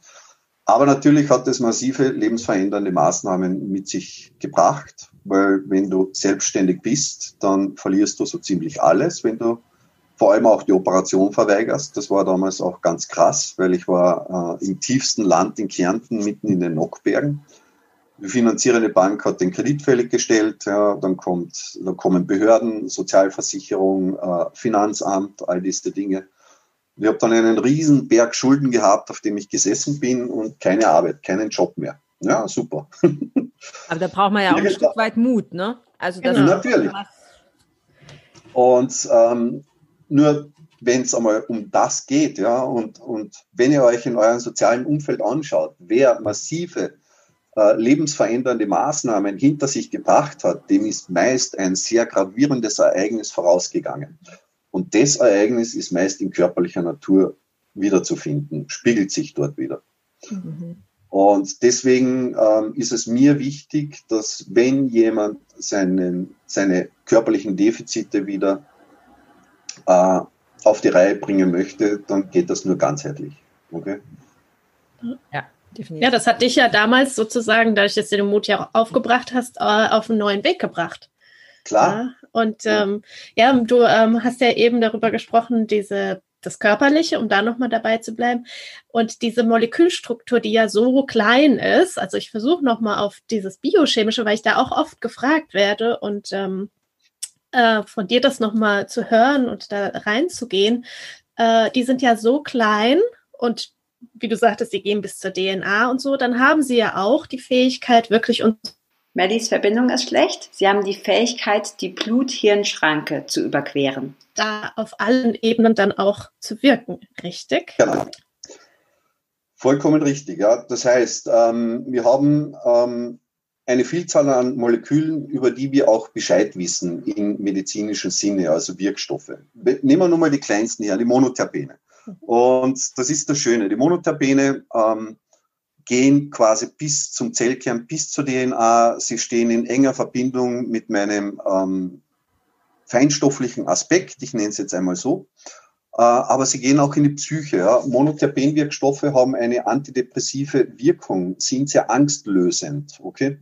Aber natürlich hat es massive lebensverändernde Maßnahmen mit sich gebracht, weil wenn du selbstständig bist, dann verlierst du so ziemlich alles, wenn du vor allem auch die Operation verweigerst. Das war damals auch ganz krass, weil ich war äh, im tiefsten Land in Kärnten, mitten in den Nockbergen. Die finanzierende Bank hat den Kredit fällig gestellt, ja, dann kommt, dann kommen Behörden, Sozialversicherung, äh, Finanzamt, all diese Dinge. Ich habe dann einen riesen Berg Schulden gehabt, auf dem ich gesessen bin und keine Arbeit, keinen Job mehr. Ja, super. Aber da braucht man ja auch ein Stück weit Mut, ne? Also das genau. Natürlich. Und ähm, nur wenn es einmal um das geht, ja, und, und wenn ihr euch in eurem sozialen Umfeld anschaut, wer massive äh, lebensverändernde Maßnahmen hinter sich gebracht hat, dem ist meist ein sehr gravierendes Ereignis vorausgegangen. Und das Ereignis ist meist in körperlicher Natur wiederzufinden, spiegelt sich dort wieder. Mhm. Und deswegen ähm, ist es mir wichtig, dass wenn jemand seinen, seine körperlichen Defizite wieder äh, auf die Reihe bringen möchte, dann geht das nur ganzheitlich. Okay? Ja. Definitiv. Ja, das hat dich ja damals sozusagen, dadurch, dass du den Mut ja aufgebracht hast, äh, auf einen neuen Weg gebracht. Klar. Ja, und ähm, ja, du ähm, hast ja eben darüber gesprochen, diese das Körperliche, um da nochmal dabei zu bleiben. Und diese Molekülstruktur, die ja so klein ist, also ich versuche nochmal auf dieses Biochemische, weil ich da auch oft gefragt werde und ähm, äh, von dir das nochmal zu hören und da reinzugehen, äh, die sind ja so klein und wie du sagtest, sie gehen bis zur DNA und so, dann haben sie ja auch die Fähigkeit, wirklich uns. Mellys Verbindung ist schlecht. Sie haben die Fähigkeit, die Blut-Hirn-Schranke zu überqueren. Da auf allen Ebenen dann auch zu wirken, richtig? Genau. Vollkommen richtig, ja. Das heißt, ähm, wir haben ähm, eine Vielzahl an Molekülen, über die wir auch Bescheid wissen im medizinischen Sinne, also Wirkstoffe. Nehmen wir nur mal die kleinsten her, die Monoterpene. Und das ist das Schöne. Die Monoterpene ähm, gehen quasi bis zum Zellkern, bis zur DNA. Sie stehen in enger Verbindung mit meinem ähm, feinstofflichen Aspekt, ich nenne es jetzt einmal so. Äh, aber sie gehen auch in die Psyche. Ja. Monoterpenwirkstoffe haben eine antidepressive Wirkung, sind sehr angstlösend. Okay?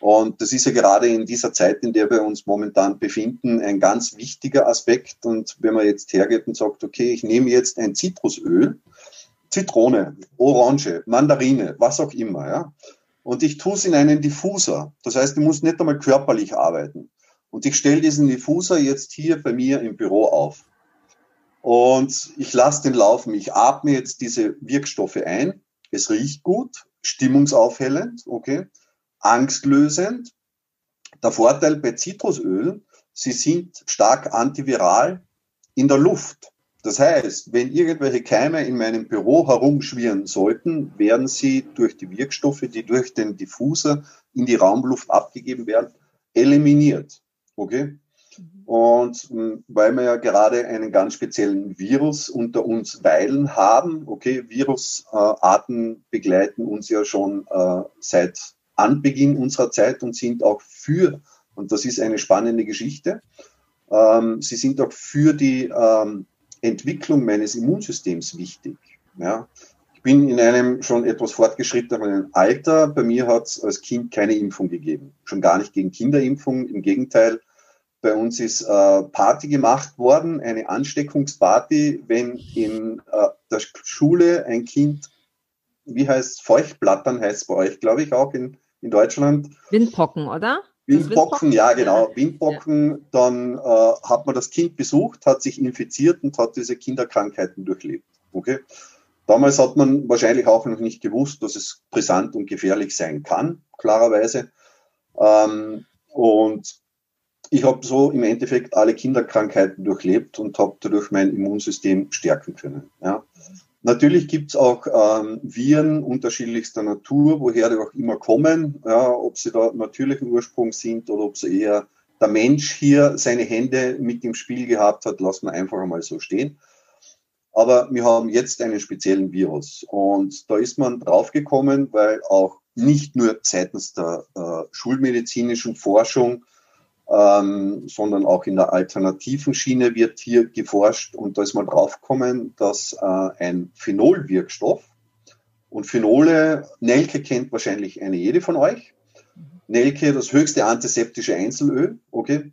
Und das ist ja gerade in dieser Zeit, in der wir uns momentan befinden, ein ganz wichtiger Aspekt. Und wenn man jetzt hergeht und sagt, okay, ich nehme jetzt ein Zitrusöl, Zitrone, Orange, Mandarine, was auch immer, ja, und ich tue es in einen Diffuser. Das heißt, ich muss nicht einmal körperlich arbeiten. Und ich stelle diesen Diffuser jetzt hier bei mir im Büro auf. Und ich lasse den laufen. Ich atme jetzt diese Wirkstoffe ein. Es riecht gut, stimmungsaufhellend, okay, angstlösend. Der Vorteil bei Zitrusölen, sie sind stark antiviral in der Luft. Das heißt, wenn irgendwelche Keime in meinem Büro herumschwirren sollten, werden sie durch die Wirkstoffe, die durch den Diffuser in die Raumluft abgegeben werden, eliminiert. Okay? Und hm, weil wir ja gerade einen ganz speziellen Virus unter uns weilen haben, okay, Virusarten begleiten uns ja schon äh, seit Anbeginn unserer Zeit und sind auch für, und das ist eine spannende Geschichte, ähm, sie sind auch für die ähm, Entwicklung meines Immunsystems wichtig. Ja. Ich bin in einem schon etwas fortgeschrittenen Alter. Bei mir hat es als Kind keine Impfung gegeben. Schon gar nicht gegen Kinderimpfung. Im Gegenteil, Bei uns ist äh, Party gemacht worden, eine Ansteckungsparty, wenn in äh, der Schule ein Kind, wie heißt Feuchtblattern heißt es bei euch, glaube ich, auch in, in Deutschland. Windpocken, oder? Windpocken, ja genau, Windpocken, ja. dann äh, hat man das Kind besucht, hat sich infiziert und hat diese Kinderkrankheiten durchlebt. Okay? Damals hat man wahrscheinlich auch noch nicht gewusst, dass es brisant und gefährlich sein kann, klarerweise. Ähm, und ich habe so im Endeffekt alle Kinderkrankheiten durchlebt und habe dadurch mein Immunsystem stärken können. Ja. Natürlich gibt es auch ähm, Viren unterschiedlichster Natur, woher die auch immer kommen, ja, ob sie da natürlichen Ursprung sind oder ob sie eher der Mensch hier seine Hände mit im Spiel gehabt hat, lassen wir einfach mal so stehen. Aber wir haben jetzt einen speziellen Virus und da ist man draufgekommen, weil auch nicht nur seitens der äh, schulmedizinischen Forschung ähm, sondern auch in der alternativen Schiene wird hier geforscht und da ist mal draufgekommen, dass äh, ein Phenolwirkstoff und Phenole, Nelke kennt wahrscheinlich eine jede von euch. Nelke, das höchste antiseptische Einzelöl, okay.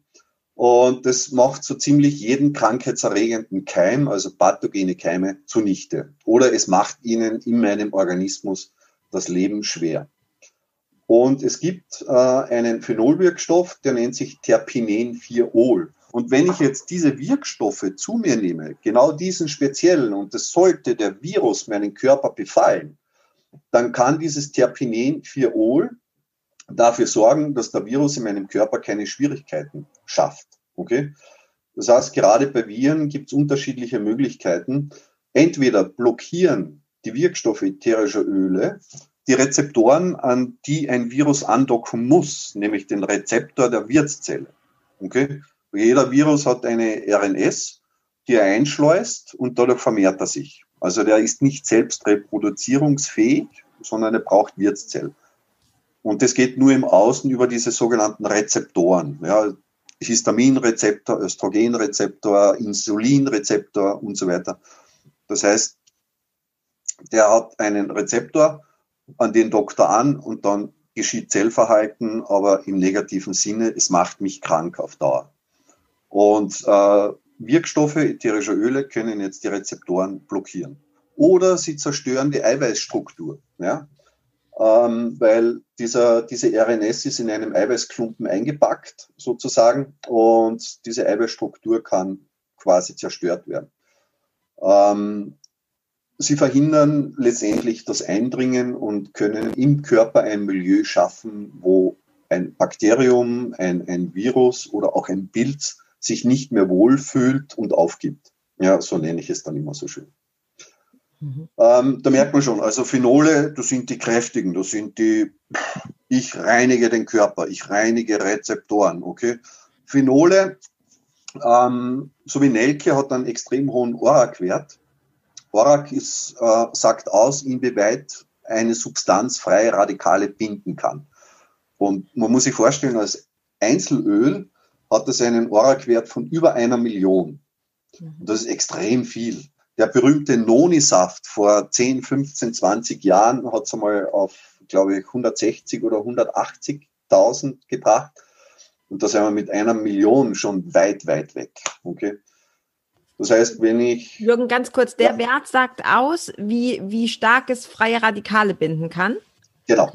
Und das macht so ziemlich jeden krankheitserregenden Keim, also pathogene Keime, zunichte. Oder es macht ihnen in meinem Organismus das Leben schwer. Und es gibt äh, einen Phenolwirkstoff, der nennt sich Terpinen-4-Ol. Und wenn ich jetzt diese Wirkstoffe zu mir nehme, genau diesen speziellen, und das sollte der Virus meinen Körper befallen, dann kann dieses Terpinen-4-Ol dafür sorgen, dass der Virus in meinem Körper keine Schwierigkeiten schafft. Okay? Das heißt, gerade bei Viren gibt es unterschiedliche Möglichkeiten. Entweder blockieren die Wirkstoffe ätherischer Öle die Rezeptoren, an die ein Virus andocken muss, nämlich den Rezeptor der Wirtszelle. Okay? Jeder Virus hat eine RNS, die er einschleust und dadurch vermehrt er sich. Also der ist nicht selbst reproduzierungsfähig, sondern er braucht Wirtszell. Und das geht nur im Außen über diese sogenannten Rezeptoren. Ja, Histaminrezeptor, Östrogenrezeptor, Insulinrezeptor und so weiter. Das heißt, der hat einen Rezeptor, an den Doktor an und dann geschieht Zellverhalten, aber im negativen Sinne, es macht mich krank auf Dauer. Und äh, Wirkstoffe ätherischer Öle können jetzt die Rezeptoren blockieren. Oder sie zerstören die Eiweißstruktur. Ja? Ähm, weil dieser, diese RNS ist in einem Eiweißklumpen eingepackt, sozusagen, und diese Eiweißstruktur kann quasi zerstört werden. Ähm, Sie verhindern letztendlich das Eindringen und können im Körper ein Milieu schaffen, wo ein Bakterium, ein, ein Virus oder auch ein Pilz sich nicht mehr wohlfühlt und aufgibt. Ja, so nenne ich es dann immer so schön. Mhm. Ähm, da merkt man schon, also Phenole, das sind die kräftigen, das sind die, ich reinige den Körper, ich reinige Rezeptoren, okay. Phenole, ähm, so wie Nelke, hat einen extrem hohen ORAC-Wert. Borak ist, äh, sagt aus, inwieweit eine Substanz freie Radikale binden kann. Und man muss sich vorstellen, als Einzelöl hat es einen ORAC-Wert von über einer Million. Und mhm. das ist extrem viel. Der berühmte Noni-Saft vor 10, 15, 20 Jahren hat es einmal auf, glaube ich, 160 oder 180.000 gebracht. Und da sind wir mit einer Million schon weit, weit weg. Okay? Das heißt, wenn ich. Jürgen, ganz kurz, der ja. Wert sagt aus, wie, wie stark es freie Radikale binden kann. Genau.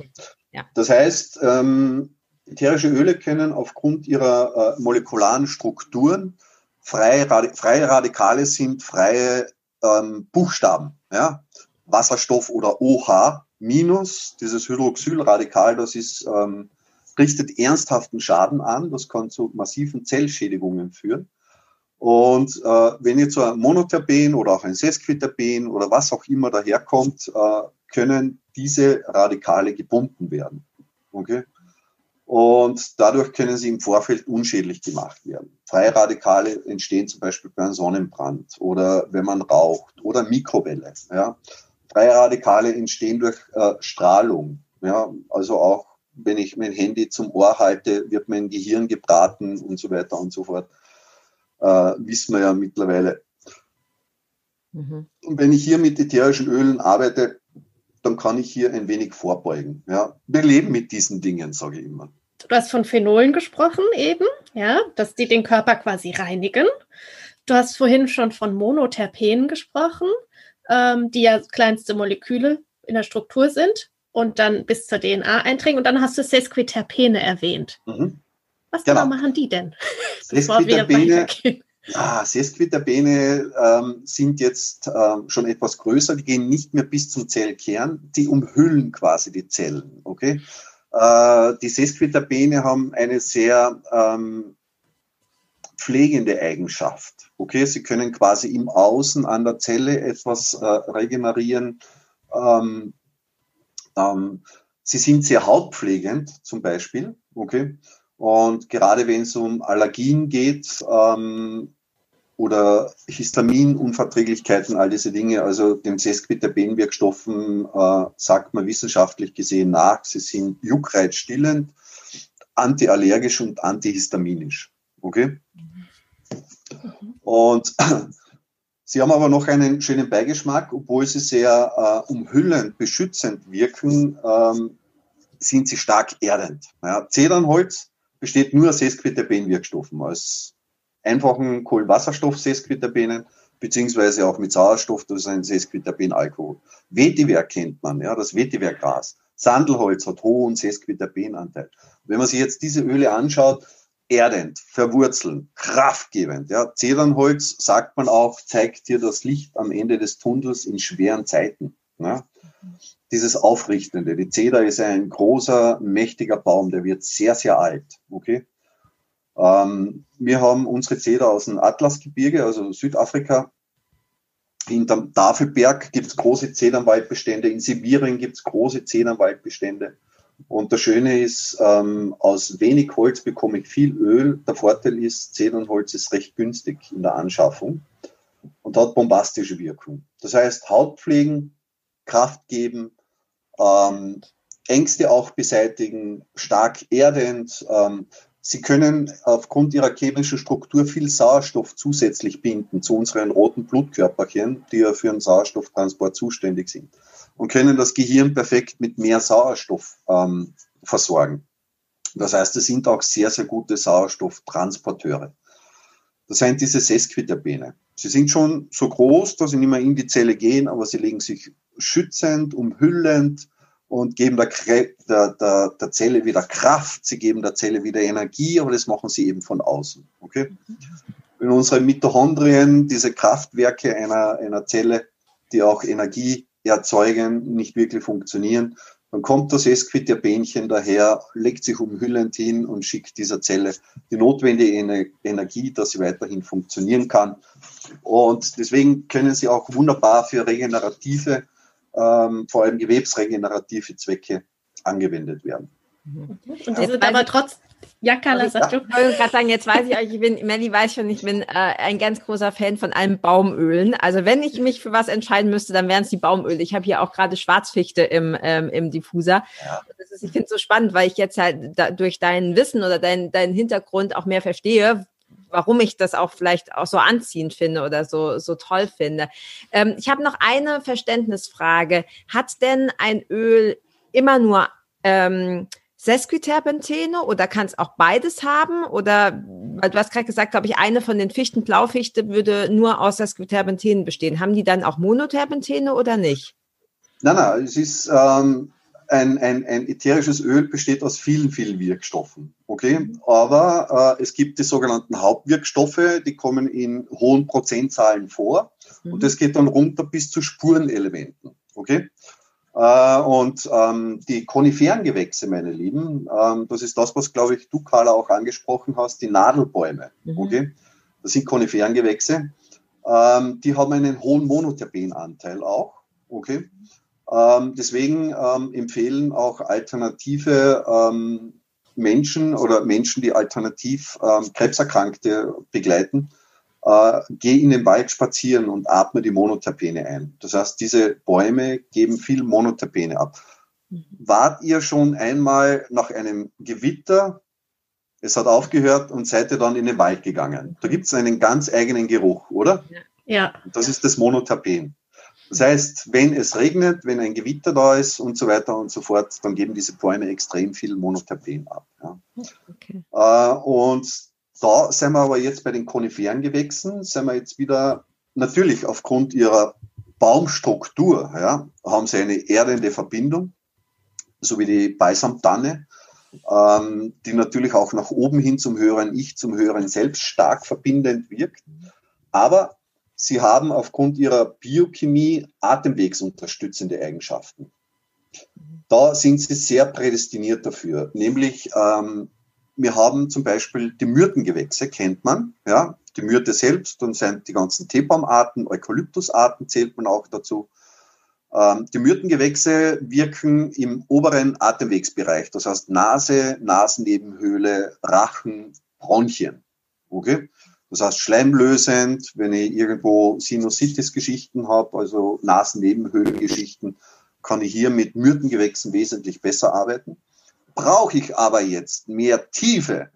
Ja. Das heißt, ähm, ätherische Öle können aufgrund ihrer äh, molekularen Strukturen freie, Radi freie Radikale sind freie ähm, Buchstaben. Ja? Wasserstoff oder OH minus, dieses Hydroxylradikal, das ist, ähm, richtet ernsthaften Schaden an, das kann zu massiven Zellschädigungen führen. Und äh, wenn jetzt so ein Monoterpen oder auch ein Sesquiterpen oder was auch immer daherkommt, äh, können diese Radikale gebunden werden. Okay? Und dadurch können sie im Vorfeld unschädlich gemacht werden. Freie Radikale entstehen zum Beispiel bei einem Sonnenbrand oder wenn man raucht oder Mikrowelle. Ja? Freie entstehen durch äh, Strahlung. Ja? Also auch wenn ich mein Handy zum Ohr halte, wird mein Gehirn gebraten und so weiter und so fort äh, wissen wir ja mittlerweile. Mhm. Und wenn ich hier mit ätherischen Ölen arbeite, dann kann ich hier ein wenig vorbeugen. Ja. Wir leben mit diesen Dingen, sage ich immer. Du hast von Phenolen gesprochen eben. Ja, dass die den Körper quasi reinigen. Du hast vorhin schon von Monoterpenen gesprochen, ähm, die ja kleinste Moleküle in der Struktur sind und dann bis zur DNA eindringen. Und dann hast du Sesquiterpene erwähnt. Mhm. Was genau. genau machen die denn? Sesquiterpene, ja, Sesquiterpene ähm, sind jetzt ähm, schon etwas größer. Die gehen nicht mehr bis zum Zellkern. Die umhüllen quasi die Zellen. Okay. Äh, die Sesquiterpene haben eine sehr ähm, pflegende Eigenschaft. Okay, sie können quasi im Außen an der Zelle etwas äh, regenerieren. Ähm, ähm, sie sind sehr hautpflegend zum Beispiel. Okay, und gerade wenn es um Allergien geht ähm, oder Histaminunverträglichkeiten, all diese Dinge, also dem Sesquiterpenwirkstoffen äh, sagt man wissenschaftlich gesehen nach, sie sind juckreizstillend, antiallergisch und antihistaminisch. Okay? Und sie haben aber noch einen schönen Beigeschmack, obwohl sie sehr äh, umhüllend, beschützend wirken, ähm, sind sie stark erdend. Ja, Zedernholz besteht nur aus Sesquiterpen-Wirkstoffen, aus einfachen Kohlenwasserstoff-Sesquiterpenen, beziehungsweise auch mit Sauerstoff, das ist ein Sesquiterpen-Alkohol. Vetiver kennt man, ja, das Vetiver-Gras. Sandelholz hat hohen Sesquiterpenanteil. Wenn man sich jetzt diese Öle anschaut, erdend, verwurzeln, kraftgebend. Ja. Zedernholz, sagt man auch, zeigt dir das Licht am Ende des Tunnels in schweren Zeiten. Ja dieses Aufrichtende. Die Zeder ist ein großer, mächtiger Baum, der wird sehr, sehr alt. Okay? Ähm, wir haben unsere Zeder aus dem Atlasgebirge, also Südafrika. Hinterm Tafelberg gibt es große Zedernwaldbestände, in Sibirien gibt es große Zedernwaldbestände. Und das Schöne ist, ähm, aus wenig Holz bekomme ich viel Öl. Der Vorteil ist, Zedernholz ist recht günstig in der Anschaffung und hat bombastische Wirkung. Das heißt, Haut pflegen, Kraft geben, ähm, Ängste auch beseitigen, stark erdend. Ähm, sie können aufgrund ihrer chemischen Struktur viel Sauerstoff zusätzlich binden zu unseren roten Blutkörperchen, die ja für den Sauerstofftransport zuständig sind und können das Gehirn perfekt mit mehr Sauerstoff ähm, versorgen. Das heißt, es sind auch sehr, sehr gute Sauerstofftransporteure. Das sind diese Sesquiterpene. Sie sind schon so groß, dass sie nicht mehr in die Zelle gehen, aber sie legen sich schützend, umhüllend und geben der, der, der, der Zelle wieder Kraft, sie geben der Zelle wieder Energie, aber das machen sie eben von außen. Okay? In unseren Mitochondrien, diese Kraftwerke einer, einer Zelle, die auch Energie erzeugen, nicht wirklich funktionieren, dann kommt das Esquiterpänchen daher, legt sich umhüllend hin und schickt dieser Zelle die notwendige Energie, dass sie weiterhin funktionieren kann. Und deswegen können sie auch wunderbar für regenerative ähm, vor allem gewebsregenerative Zwecke angewendet werden. Und die sind aber trotz. Ja, Carla, sag du. Ich wollte gerade sagen, jetzt weiß ich euch, ich bin, Melly weiß schon, ich bin äh, ein ganz großer Fan von allen Baumölen. Also wenn ich mich für was entscheiden müsste, dann wären es die Baumöle. Ich habe hier auch gerade Schwarzfichte im, ähm, im Diffuser. Ja. Ist, ich finde es so spannend, weil ich jetzt halt da, durch dein Wissen oder deinen dein Hintergrund auch mehr verstehe, warum ich das auch vielleicht auch so anziehend finde oder so, so toll finde. Ähm, ich habe noch eine Verständnisfrage. Hat denn ein Öl immer nur ähm, Sesquiterpentene oder kann es auch beides haben? Oder, du hast gerade gesagt, glaube ich, eine von den Fichten, Blaufichte, würde nur aus Sesquiterpentenen bestehen. Haben die dann auch Monoterpentene oder nicht? Nein, nein, es ist ähm, ein, ein, ein ätherisches Öl besteht aus vielen, vielen Wirkstoffen. Okay, aber äh, es gibt die sogenannten Hauptwirkstoffe, die kommen in hohen Prozentzahlen vor mhm. und das geht dann runter bis zu Spurenelementen. Okay, äh, und ähm, die Koniferengewächse, meine Lieben, ähm, das ist das, was, glaube ich, du, Carla, auch angesprochen hast, die Nadelbäume. Mhm. Okay, das sind Koniferengewächse. Ähm, die haben einen hohen Monoterpenanteil auch. Okay. Ähm, deswegen ähm, empfehlen auch alternative ähm, Menschen oder Menschen, die alternativ ähm, Krebserkrankte begleiten, äh, geh in den Wald spazieren und atme die Monoterpene ein. Das heißt, diese Bäume geben viel Monoterpene ab. Mhm. Wart ihr schon einmal nach einem Gewitter, es hat aufgehört und seid ihr dann in den Wald gegangen? Da gibt es einen ganz eigenen Geruch, oder? Ja. Das ist das Monoterpen. Das heißt, wenn es regnet, wenn ein Gewitter da ist und so weiter und so fort, dann geben diese Bäume extrem viel Monoterpen ab. Ja. Okay. Äh, und da sind wir aber jetzt bei den koniferen Gewächsen, sind wir jetzt wieder natürlich aufgrund ihrer Baumstruktur, ja, haben sie eine erdende Verbindung, so wie die Beisamtanne, ähm, die natürlich auch nach oben hin zum höheren Ich, zum höheren Selbst stark verbindend wirkt. Aber sie haben aufgrund ihrer Biochemie atemwegsunterstützende Eigenschaften. Da sind sie sehr prädestiniert dafür, nämlich ähm, wir haben zum Beispiel die Myrtengewächse, kennt man, ja, die Myrte selbst und sind die ganzen Teebaumarten, Eukalyptusarten zählt man auch dazu. Ähm, die Myrtengewächse wirken im oberen Atemwegsbereich, das heißt Nase, Nasennebenhöhle, Rachen, Bronchien. Okay? Das heißt schleimlösend, wenn ich irgendwo Sinusitis-Geschichten habe, also Nasennebenhöhlengeschichten, kann ich hier mit Myrtengewächsen wesentlich besser arbeiten. Brauche ich aber jetzt mehr Tiefe,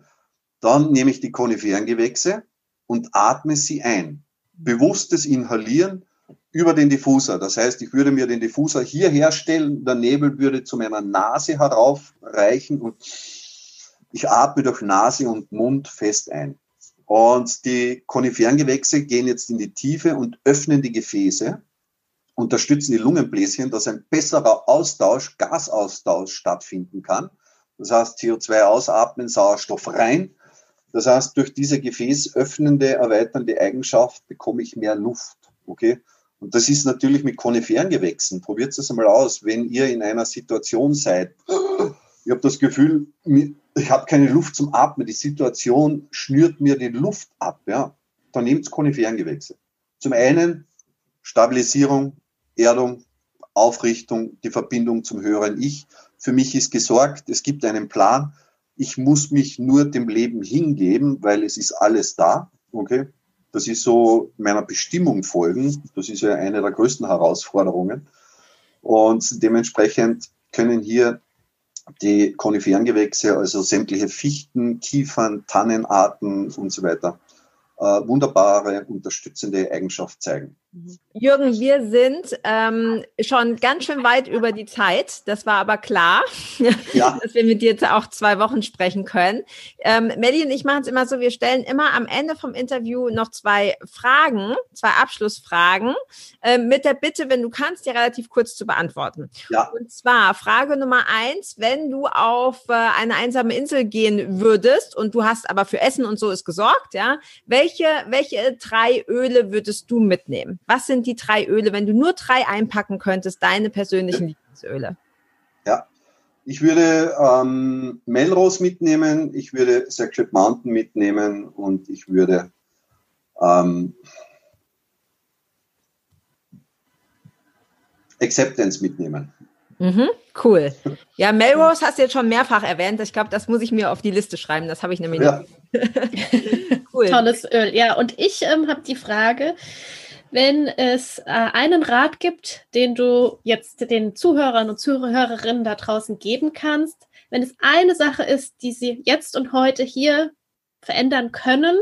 dann nehme ich die koniferen Gewächse und atme sie ein. Bewusstes Inhalieren über den Diffuser. Das heißt, ich würde mir den Diffuser hier herstellen, der Nebel würde zu meiner Nase heraufreichen und ich atme durch Nase und Mund fest ein. Und die koniferen Gewächse gehen jetzt in die Tiefe und öffnen die Gefäße, unterstützen die Lungenbläschen, dass ein besserer Austausch, Gasaustausch stattfinden kann. Das heißt, CO2 ausatmen, Sauerstoff rein. Das heißt, durch diese gefäßöffnende, erweiternde Eigenschaft bekomme ich mehr Luft. Okay? Und das ist natürlich mit koniferen Gewächsen. Probiert es einmal aus, wenn ihr in einer Situation seid. Ich habe das Gefühl, ich habe keine Luft zum Atmen. Die Situation schnürt mir die Luft ab. Ja? Dann nehmt koniferen Gewächse. Zum einen Stabilisierung, Erdung, Aufrichtung, die Verbindung zum höheren Ich. Für mich ist gesorgt, es gibt einen Plan. Ich muss mich nur dem Leben hingeben, weil es ist alles da. Okay? Das ist so meiner Bestimmung folgen. Das ist ja eine der größten Herausforderungen. Und dementsprechend können hier die Koniferengewächse, also sämtliche Fichten, Kiefern, Tannenarten und so weiter, äh, wunderbare unterstützende Eigenschaft zeigen. Jürgen, wir sind ähm, schon ganz schön weit über die Zeit. Das war aber klar, ja. dass wir mit dir jetzt auch zwei Wochen sprechen können. Ähm, Melly und ich machen es immer so, wir stellen immer am Ende vom Interview noch zwei Fragen, zwei Abschlussfragen, äh, mit der Bitte, wenn du kannst, die relativ kurz zu beantworten. Ja. Und zwar Frage Nummer eins, wenn du auf äh, eine einsame Insel gehen würdest und du hast aber für Essen und so ist gesorgt, ja, welche, welche drei Öle würdest du mitnehmen? Was sind die drei Öle, wenn du nur drei einpacken könntest, deine persönlichen Lieblingsöle? Ja, ich würde ähm, Melrose mitnehmen, ich würde Sacred Mountain mitnehmen und ich würde ähm, Acceptance mitnehmen. Mhm, cool. Ja, Melrose hast du jetzt schon mehrfach erwähnt. Ich glaube, das muss ich mir auf die Liste schreiben. Das habe ich nämlich ja. cool. Tolles Öl. Ja, und ich ähm, habe die Frage, wenn es äh, einen Rat gibt, den du jetzt den Zuhörern und Zuhörerinnen da draußen geben kannst, wenn es eine Sache ist, die sie jetzt und heute hier verändern können,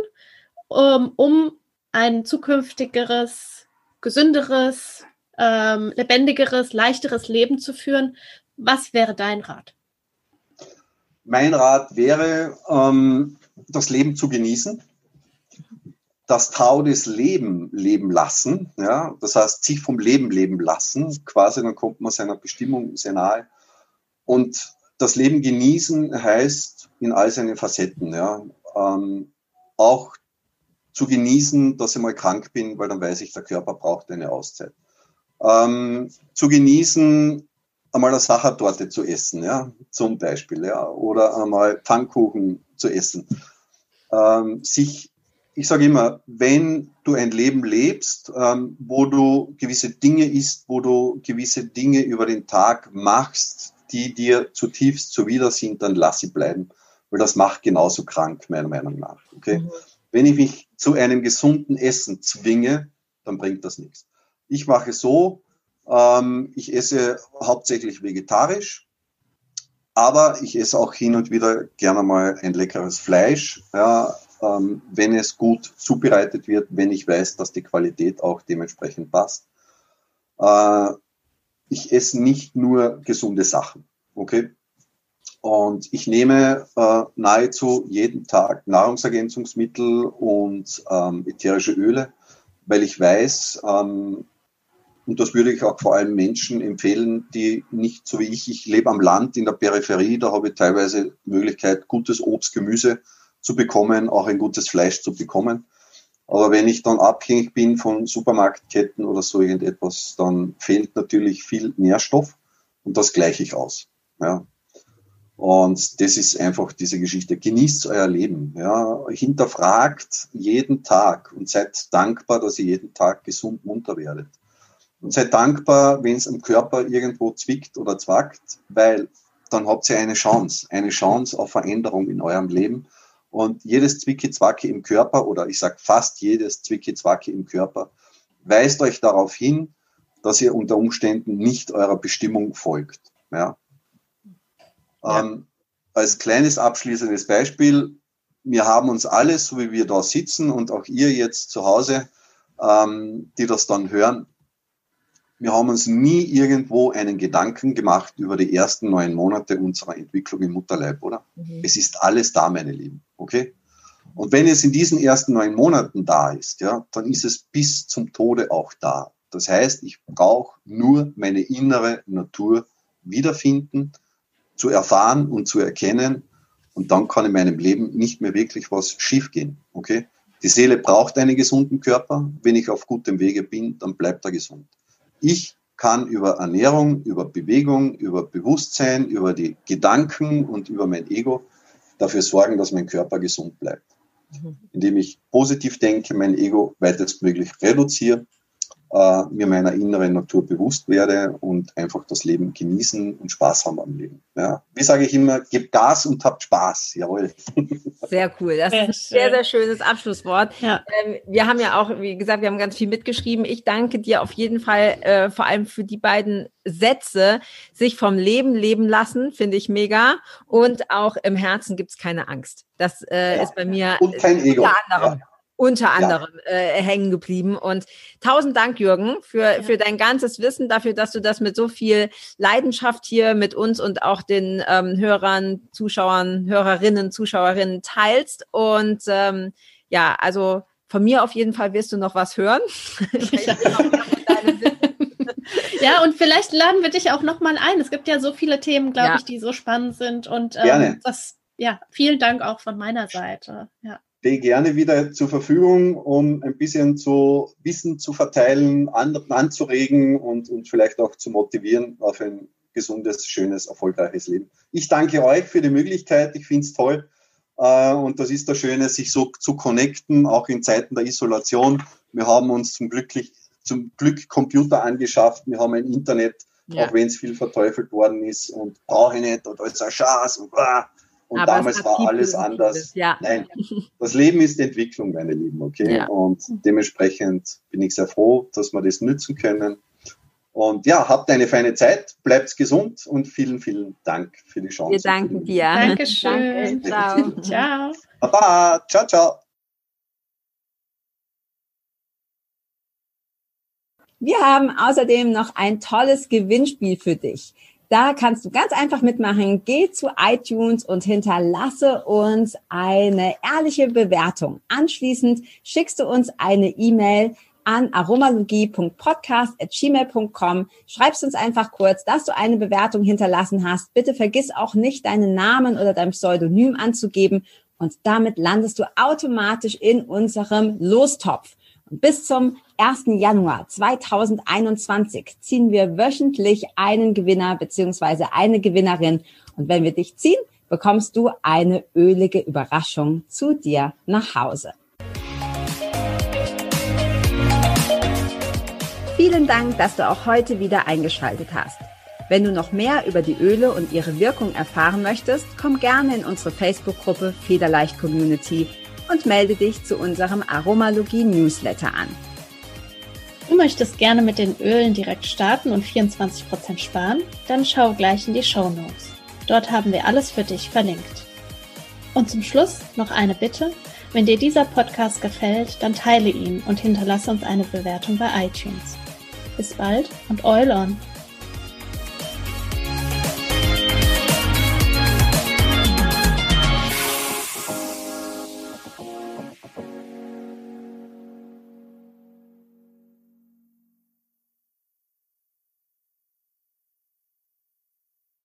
um, um ein zukünftigeres, gesünderes, ähm, lebendigeres, leichteres Leben zu führen, was wäre dein Rat? Mein Rat wäre, ähm, das Leben zu genießen das Tau des Leben leben lassen, ja, das heißt, sich vom Leben leben lassen, quasi, dann kommt man seiner Bestimmung sehr nahe. Und das Leben genießen heißt in all seinen Facetten, ja, ähm, auch zu genießen, dass ich mal krank bin, weil dann weiß ich, der Körper braucht eine Auszeit. Ähm, zu genießen, einmal eine Sachertorte zu essen, ja, zum Beispiel, ja, oder einmal Pfannkuchen zu essen. Ähm, sich ich sage immer, wenn du ein Leben lebst, ähm, wo du gewisse Dinge isst, wo du gewisse Dinge über den Tag machst, die dir zutiefst zuwider sind, dann lass sie bleiben, weil das macht genauso krank, meiner Meinung nach. Okay? Mhm. Wenn ich mich zu einem gesunden Essen zwinge, dann bringt das nichts. Ich mache so, ähm, ich esse hauptsächlich vegetarisch, aber ich esse auch hin und wieder gerne mal ein leckeres Fleisch. Ja, ähm, wenn es gut zubereitet wird, wenn ich weiß, dass die Qualität auch dementsprechend passt. Äh, ich esse nicht nur gesunde Sachen. Okay? Und ich nehme äh, nahezu jeden Tag Nahrungsergänzungsmittel und ähm, ätherische Öle, weil ich weiß, ähm, und das würde ich auch vor allem Menschen empfehlen, die nicht so wie ich, ich lebe am Land in der Peripherie, da habe ich teilweise Möglichkeit, gutes Obst, Gemüse zu bekommen, auch ein gutes Fleisch zu bekommen. Aber wenn ich dann abhängig bin von Supermarktketten oder so irgendetwas, dann fehlt natürlich viel Nährstoff und das gleiche ich aus. Ja. Und das ist einfach diese Geschichte. Genießt euer Leben. Ja. Hinterfragt jeden Tag und seid dankbar, dass ihr jeden Tag gesund munter werdet. Und seid dankbar, wenn es am Körper irgendwo zwickt oder zwackt, weil dann habt ihr eine Chance, eine Chance auf Veränderung in eurem Leben. Und jedes Zwicki-Zwacki im Körper, oder ich sage fast jedes Zwicki-Zwacki im Körper, weist euch darauf hin, dass ihr unter Umständen nicht eurer Bestimmung folgt. Ja. ja. Ähm, als kleines abschließendes Beispiel, wir haben uns alle, so wie wir da sitzen und auch ihr jetzt zu Hause, ähm, die das dann hören, wir haben uns nie irgendwo einen Gedanken gemacht über die ersten neun Monate unserer Entwicklung im Mutterleib, oder? Mhm. Es ist alles da, meine Lieben, okay? Und wenn es in diesen ersten neun Monaten da ist, ja, dann ist es bis zum Tode auch da. Das heißt, ich brauche nur meine innere Natur wiederfinden, zu erfahren und zu erkennen. Und dann kann in meinem Leben nicht mehr wirklich was schiefgehen. Okay? Die Seele braucht einen gesunden Körper. Wenn ich auf gutem Wege bin, dann bleibt er gesund. Ich kann über Ernährung, über Bewegung, über Bewusstsein, über die Gedanken und über mein Ego dafür sorgen, dass mein Körper gesund bleibt. Mhm. Indem ich positiv denke, mein Ego weitestmöglich reduziere äh, mir meiner inneren Natur bewusst werde und einfach das Leben genießen und Spaß haben am Leben. Ja. Wie sage ich immer, gebt Gas und habt Spaß. Jawohl. Sehr cool. Das ist ein sehr, sehr schönes Abschlusswort. Ja. Ähm, wir haben ja auch, wie gesagt, wir haben ganz viel mitgeschrieben. Ich danke dir auf jeden Fall äh, vor allem für die beiden Sätze, sich vom Leben leben lassen, finde ich mega. Und auch im Herzen gibt es keine Angst. Das äh, ja. ist bei mir und kein Ego. unter anderem. Ja unter anderem ja. äh, hängen geblieben. Und tausend Dank, Jürgen, für, ja. für dein ganzes Wissen, dafür, dass du das mit so viel Leidenschaft hier mit uns und auch den ähm, Hörern, Zuschauern, Hörerinnen, Zuschauerinnen teilst. Und ähm, ja, also von mir auf jeden Fall wirst du noch was hören. ja, und vielleicht laden wir dich auch noch mal ein. Es gibt ja so viele Themen, glaube ja. ich, die so spannend sind. Und ähm, das, ja, vielen Dank auch von meiner Seite. Ja stehe gerne wieder zur Verfügung, um ein bisschen zu Wissen zu verteilen, anderen anzuregen und, und vielleicht auch zu motivieren auf ein gesundes, schönes, erfolgreiches Leben. Ich danke euch für die Möglichkeit. Ich finde es toll. Äh, und das ist das Schöne, sich so zu connecten, auch in Zeiten der Isolation. Wir haben uns zum, Glücklich, zum Glück Computer angeschafft. Wir haben ein Internet, ja. auch wenn es viel verteufelt worden ist und brauche ich nicht und alles ein Schatz und ah, und Aber damals war alles anders. Ja. Nein, das Leben ist Entwicklung, meine Lieben, okay? Ja. Und dementsprechend bin ich sehr froh, dass wir das nützen können. Und ja, habt eine feine Zeit, bleibt gesund und vielen, vielen Dank für die Chance. Wir danken dir. Dankeschön. Danke. Ciao. ciao. Baba. Ciao, ciao. Wir haben außerdem noch ein tolles Gewinnspiel für dich. Da kannst du ganz einfach mitmachen. Geh zu iTunes und hinterlasse uns eine ehrliche Bewertung. Anschließend schickst du uns eine E-Mail an aromalogie.podcast.gmail.com. Schreibst uns einfach kurz, dass du eine Bewertung hinterlassen hast. Bitte vergiss auch nicht, deinen Namen oder dein Pseudonym anzugeben. Und damit landest du automatisch in unserem Lostopf. Und bis zum 1. Januar 2021 ziehen wir wöchentlich einen Gewinner beziehungsweise eine Gewinnerin. Und wenn wir dich ziehen, bekommst du eine ölige Überraschung zu dir nach Hause. Vielen Dank, dass du auch heute wieder eingeschaltet hast. Wenn du noch mehr über die Öle und ihre Wirkung erfahren möchtest, komm gerne in unsere Facebook-Gruppe Federleicht Community und melde dich zu unserem Aromalogie Newsletter an. Du möchtest gerne mit den Ölen direkt starten und 24% sparen? Dann schau gleich in die Show Notes. Dort haben wir alles für dich verlinkt. Und zum Schluss noch eine Bitte. Wenn dir dieser Podcast gefällt, dann teile ihn und hinterlasse uns eine Bewertung bei iTunes. Bis bald und Eul on!